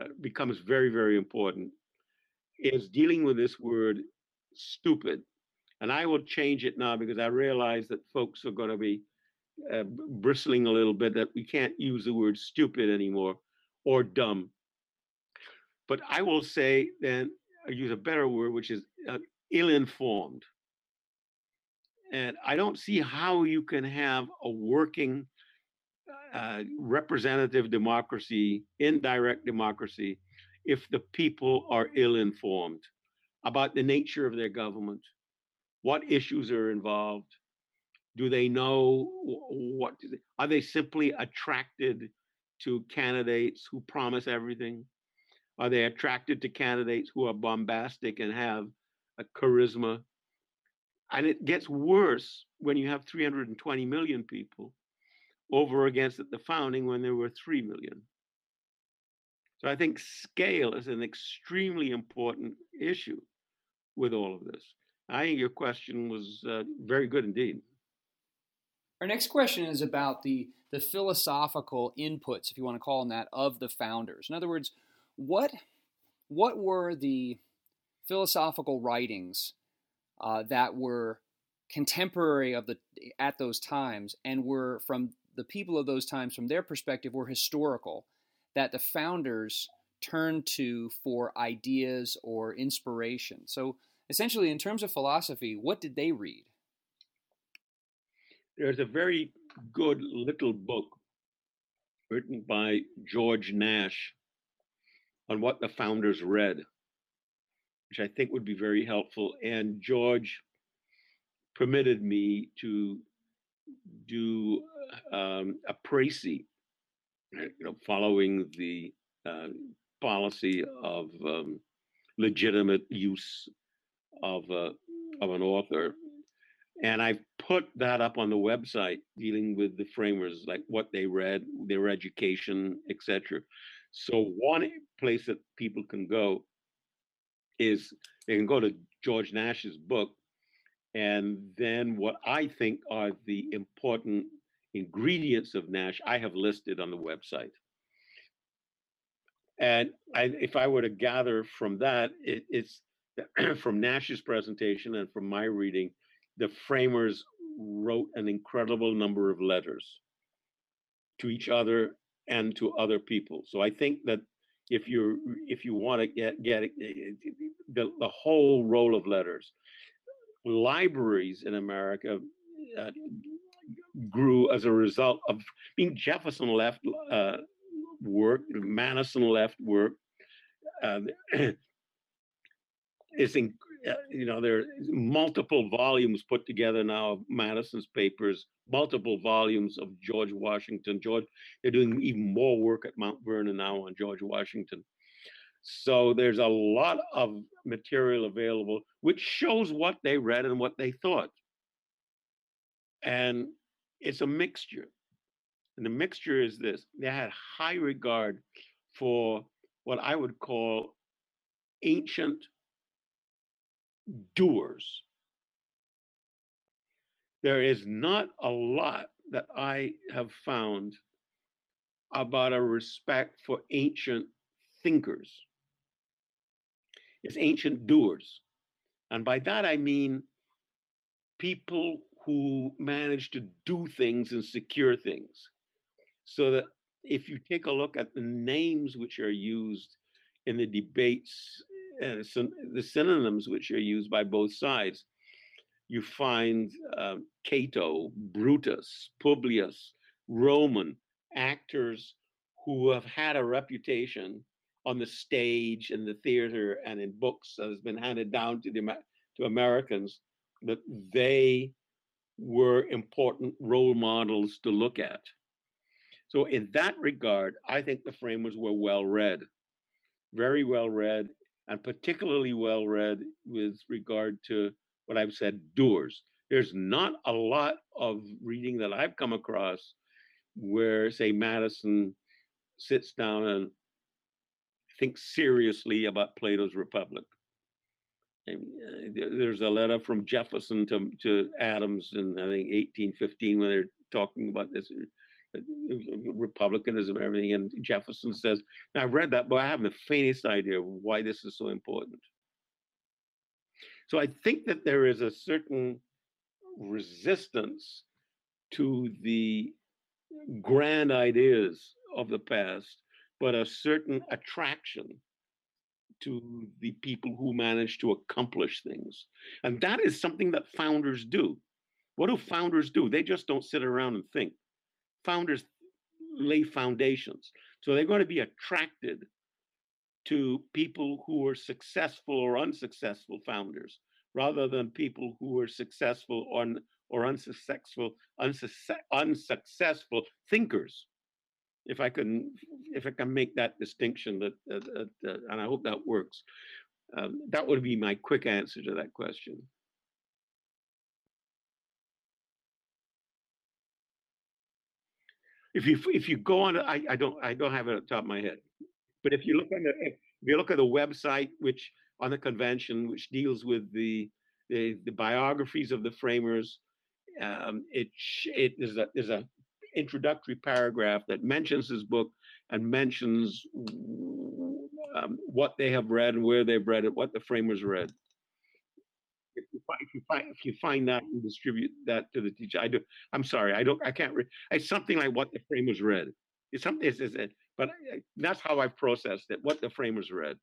uh, becomes very, very important is dealing with this word stupid. And I will change it now because I realize that folks are going to be uh, bristling a little bit that we can't use the word stupid anymore or dumb. But I will say then, I use a better word, which is uh, ill informed. And I don't see how you can have a working uh, representative democracy, indirect democracy, if the people are ill informed about the nature of their government, what issues are involved, do they know what are they simply attracted to candidates who promise everything? Are they attracted to candidates who are bombastic and have a charisma? And it gets worse when you have 320 million people over against at the founding when there were 3 million. So I think scale is an extremely important issue with all of this. I think your question was uh, very good indeed. Our next question is about the the philosophical inputs, if you want to call them that, of the founders. In other words, what what were the philosophical writings uh, that were contemporary of the at those times and were from the people of those times from their perspective were historical that the founders turned to for ideas or inspiration? So essentially in terms of philosophy what did they read? There's a very good little book written by george nash on what the founders read which i think would be very helpful and george permitted me to do um, a précis, you know, following the uh, policy of um, legitimate use of uh, of an author, and I've put that up on the website, dealing with the framers, like what they read, their education, etc. So one place that people can go is they can go to George Nash's book, and then what I think are the important ingredients of NASH, I have listed on the website. And I, if I were to gather from that, it, it's *clears throat* from Nash's presentation and from my reading, the framers wrote an incredible number of letters to each other and to other people. So I think that if you if you want to get get the, the whole roll of letters, libraries in America uh, grew as a result of being Jefferson left uh, work, Madison left work. Uh, *clears throat* it's in, Uh, you know there are multiple volumes put together now of Madison's papers, multiple volumes of George Washington. George, they're doing even more work at Mount Vernon now on George Washington. So there's a lot of material available, which shows what they read and what they thought. And it's a mixture. And the mixture is this they had high regard for what I would call ancient doers. There is not a lot that I have found about a respect for ancient thinkers It's ancient doers. And by that I mean people who manage to do things and secure things. So that if you take a look at the names which are used in the debates, uh, the synonyms which are used by both sides, you find uh, Cato, Brutus, Publius, Roman, actors who have had a reputation on the stage and the theater and in books that has been handed down to the to Americans that they were important role models to look at. So in that regard, I think the framers were well read, very well read, and particularly well read with regard to what I've said, doers. There's not a lot of reading that I've come across where, say, Madison sits down and think seriously about Plato's Republic. Uh, there's a letter from Jefferson to, to Adams in, I think, 1815 when they're talking about this republicanism everything. And Jefferson says, I've read that, but I haven't the faintest idea why this is so important. So I think that there is a certain resistance to the grand ideas of the past but a certain attraction to the people who manage to accomplish things. And that is something that founders do. What do founders do? They just don't sit around and think. Founders lay foundations. So they're going to be attracted to people who are successful or unsuccessful founders rather than people who are successful or, or unsuccessful, unsuccessful thinkers if I can if I can make that distinction that, and I hope that works. Um, that would be my quick answer to that question. If you if you go on, I, I don't I don't have it at the top of my head, but if you look on the if you look at the website, which on the convention, which deals with the the, the biographies of the framers. Um, it it there's a there's a introductory paragraph that mentions this book and mentions um, what they have read and where they've read it, what the framers read. If you, find, if you find if you find that and distribute that to the teacher, I do. I'm sorry, I don't. I can't. read. it's something like what the framers read. It's something. It's, it's, but I, that's how I've processed it. What the framers read,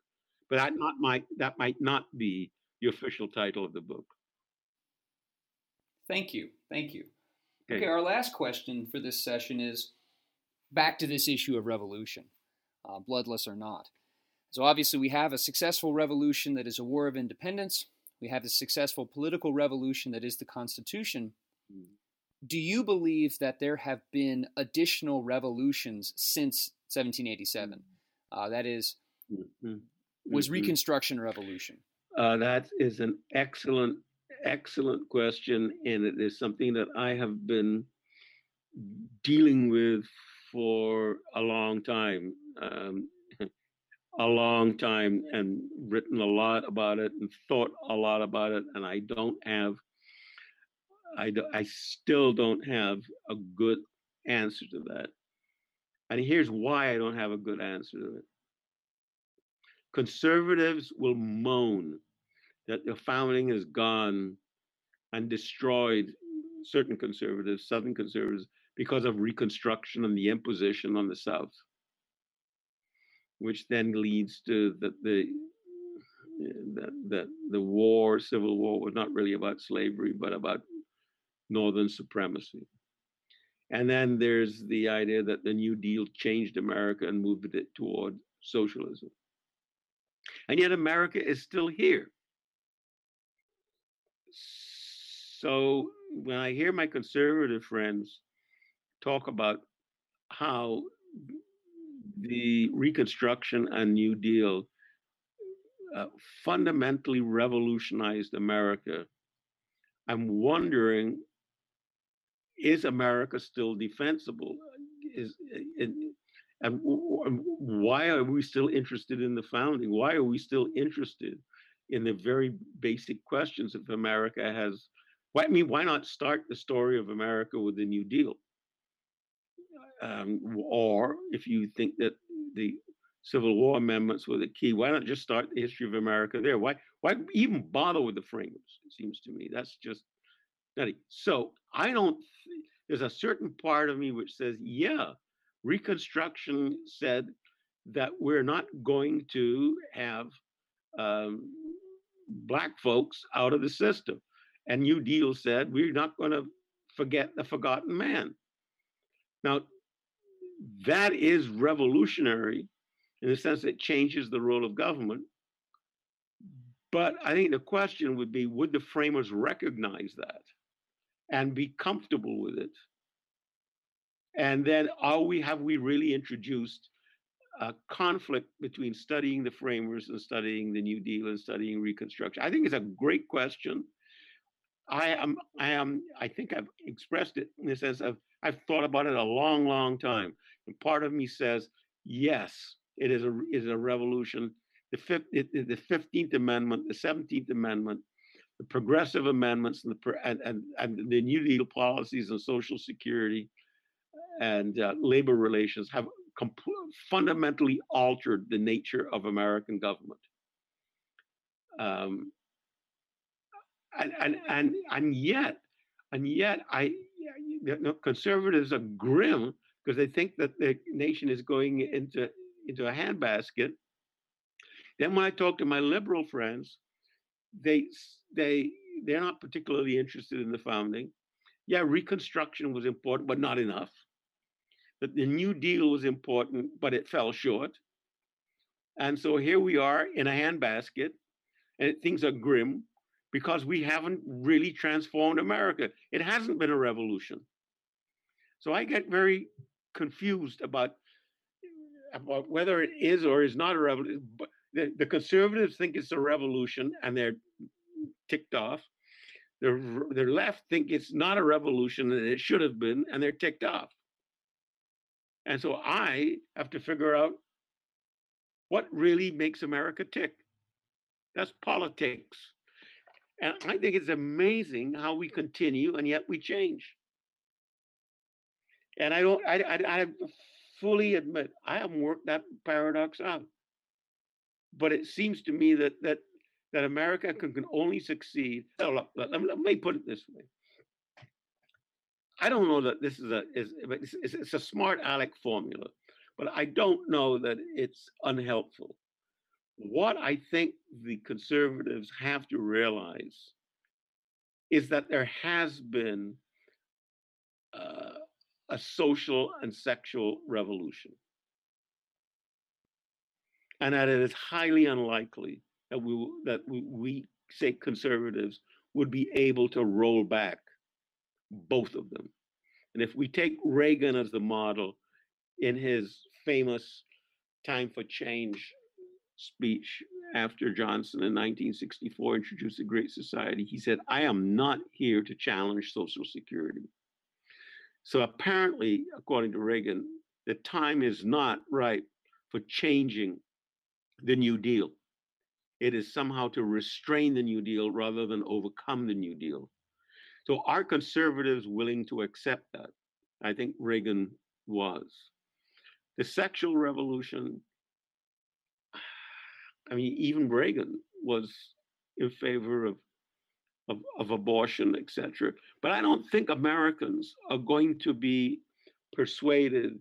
but that not might that might not be the official title of the book. Thank you. Thank you. Okay. okay, our last question for this session is back to this issue of revolution, uh, bloodless or not. So, obviously, we have a successful revolution that is a war of independence. We have a successful political revolution that is the Constitution. Mm. Do you believe that there have been additional revolutions since 1787? Mm. Uh, that is, mm-hmm. was. Reconstruction a revolution? Uh, that is an excellent, excellent question, and it is something that I have been dealing with for a long time. Um, a long time and written a lot about it and thought a lot about it and i don't have i do, i still don't have a good answer to that. And here's why i don't have a good answer to it. Conservatives will moan that the founding has gone and destroyed certain conservatives southern conservatives because of reconstruction and the imposition on the south which then leads to the, the the, the, the war, civil war, was not really about slavery, but about northern supremacy. And then there's the idea that the New Deal changed America and moved it toward socialism. And yet America is still here. So when I hear my conservative friends talk about how the Reconstruction and New Deal uh, fundamentally revolutionized America. I'm wondering, is America still defensible? Is and why are we still interested in the founding? Why are we still interested in the very basic questions of America has? Why, I mean, why not start the story of America with the New Deal? Um, or if you think that the Civil War amendments were the key, why not just start the history of America there? Why why even bother with the framers? It seems to me that's just nutty. So I don't. There's a certain part of me which says, yeah, Reconstruction said that we're not going to have um, black folks out of the system, and New Deal said we're not going to forget the forgotten man. Now, that is revolutionary in the sense it changes the role of government. But I think the question would be would the framers recognize that and be comfortable with it? And then are we have we really introduced a conflict between studying the framers and studying the New Deal and studying Reconstruction? I think it's a great question. I am I am I think I've expressed it in the sense of I've thought about it a long, long time. And part of me says, yes, it is a is a revolution. The fifth, the Fifteenth Amendment, the Seventeenth Amendment, the progressive amendments, and the and, and, and the New Deal policies and Social Security and uh, labor relations have fundamentally altered the nature of American government. Um, and, and and and yet, and yet, I you know, conservatives are grim because they think that the nation is going into into a handbasket. Then when I talk to my liberal friends, they they they're not particularly interested in the founding. Yeah, Reconstruction was important, but not enough. That the New Deal was important, but it fell short. And so here we are in a handbasket, and things are grim because we haven't really transformed America. It hasn't been a revolution. So I get very confused about about whether it is or is not a revolution. The, the conservatives think it's a revolution and they're ticked off. The, the left think it's not a revolution and it should have been, and they're ticked off. And so I have to figure out what really makes America tick. That's politics. And I think it's amazing how we continue and yet we change. And I don't, I, I, I fully admit I haven't worked that paradox out. But it seems to me that that that America can, can only succeed. Oh, look, let, let, me put it this way. I don't know that this is a is it's, it's a smart aleck formula, but I don't know that it's unhelpful. What I think the conservatives have to realize is that there has been uh, a social and sexual revolution. And that it is highly unlikely that we, that we, we say conservatives would be able to roll back both of them. And if we take Reagan as the model in his famous Time for Change speech after Johnson in 1964 introduced the Great Society, he said, I am not here to challenge Social Security. So apparently, according to Reagan, the time is not right for changing the New Deal. It is somehow to restrain the New Deal rather than overcome the New Deal. So are conservatives willing to accept that? I think Reagan was. The sexual revolution, *sighs* I mean, even Reagan was in favor of of, of abortion, etc. But I don't think Americans are going to be persuaded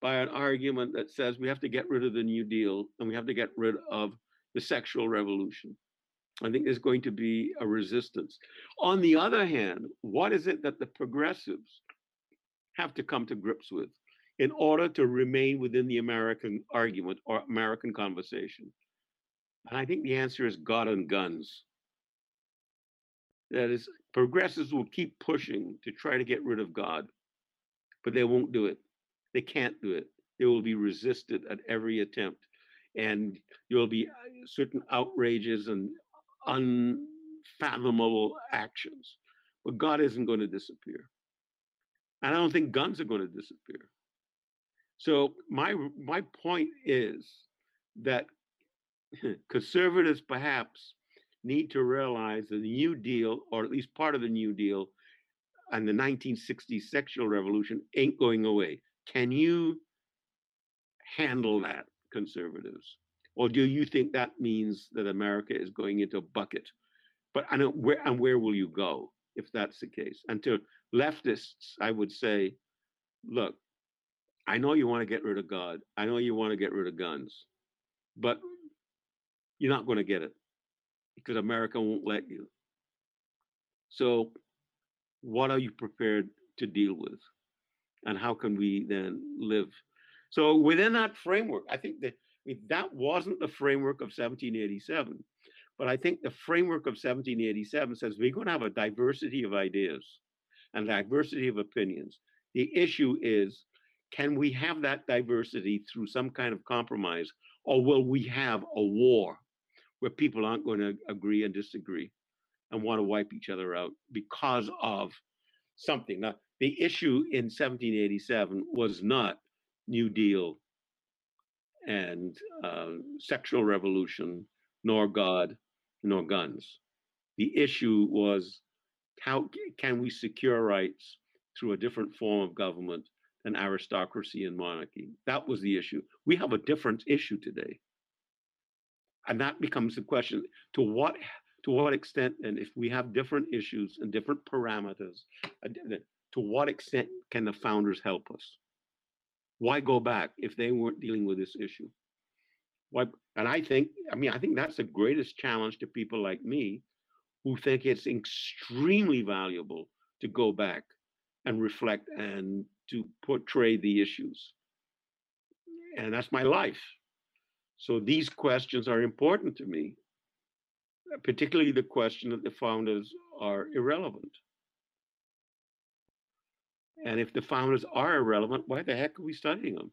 by an argument that says we have to get rid of the New Deal and we have to get rid of the sexual revolution. I think there's going to be a resistance. On the other hand, what is it that the progressives have to come to grips with in order to remain within the American argument or American conversation? And I think the answer is God and guns. That is, progressives will keep pushing to try to get rid of God, but they won't do it. They can't do it. They will be resisted at every attempt. And there will be uh, certain outrages and unfathomable actions. But God isn't going to disappear. And I don't think guns are going to disappear. So my my point is that *laughs* conservatives perhaps need to realize the New Deal, or at least part of the New Deal, and the 1960s sexual revolution ain't going away. Can you handle that, conservatives? Or do you think that means that America is going into a bucket? But I know where and where will you go if that's the case? And to leftists, I would say, look, I know you want to get rid of God. I know you want to get rid of guns, but you're not going to get it because America won't let you. So, what are you prepared to deal with? And how can we then live? So, within that framework, I think that I mean, that wasn't the framework of 1787. But I think the framework of 1787 says we're going to have a diversity of ideas and diversity of opinions. The issue is can we have that diversity through some kind of compromise, or will we have a war where people aren't going to agree and disagree and want to wipe each other out because of something. Now, the issue in 1787 was not New Deal and uh, sexual revolution, nor God, nor guns. The issue was how can we secure rights through a different form of government than aristocracy and monarchy? That was the issue. We have a different issue today and that becomes the question to what to what extent and if we have different issues and different parameters uh, to what extent can the founders help us? Why go back if they weren't dealing with this issue? Why and i think i mean i think that's the greatest challenge to people like me who think it's extremely valuable to go back and reflect and to portray the issues. And that's my life so these questions are important to me, particularly the question that the founders are irrelevant. And if the founders are irrelevant, why the heck are we studying them?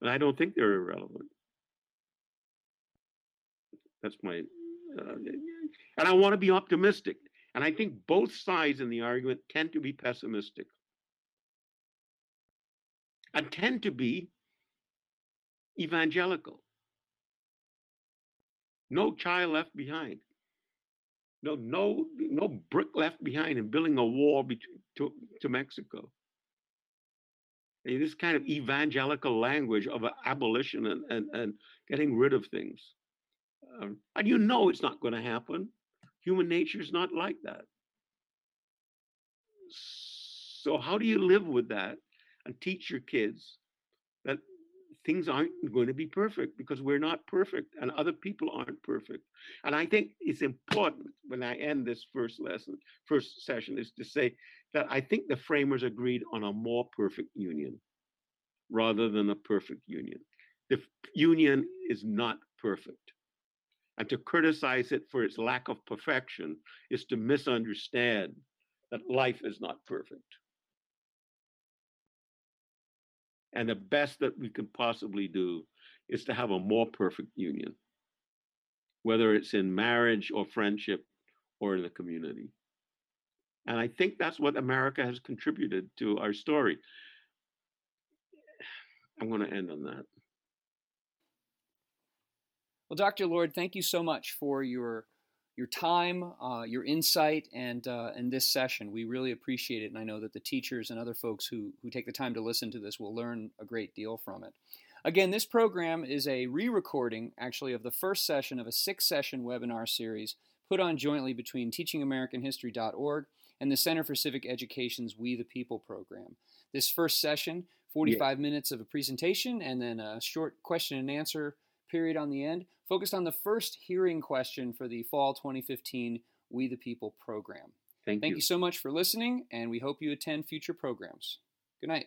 And I don't think they're irrelevant. That's my, uh, and I want to be optimistic. And I think both sides in the argument tend to be pessimistic and tend to be evangelical. No child left behind. No, no, no brick left behind in building a wall between, to, to Mexico. And this kind of evangelical language of abolition and, and, and getting rid of things. Um, and you know it's not going to happen. Human nature is not like that. So, how do you live with that and teach your kids things aren't going to be perfect because we're not perfect and other people aren't perfect. And I think it's important when I end this first lesson, first session, is to say that I think the framers agreed on a more perfect union rather than a perfect union. The union is not perfect. And to criticize it for its lack of perfection is to misunderstand that life is not perfect. And the best that we can possibly do is to have a more perfect union, whether it's in marriage or friendship or in the community. And I think that's what America has contributed to our story. I'm going to end on that. Well, Dr. Lloyd, thank you so much for your your time, uh, your insight, and uh, and this session. We really appreciate it, and I know that the teachers and other folks who who take the time to listen to this will learn a great deal from it. Again, this program is a re-recording, actually, of the first session of a six-session webinar series put on jointly between TeachingAmericanHistory.org and the Center for Civic Education's We the People program. This first session, 45 yeah. minutes of a presentation, and then a short question and answer period on the end focused on the first hearing question for the fall 2015 We the People program. Thank, Thank you. you so much for listening, and we hope you attend future programs. Good night.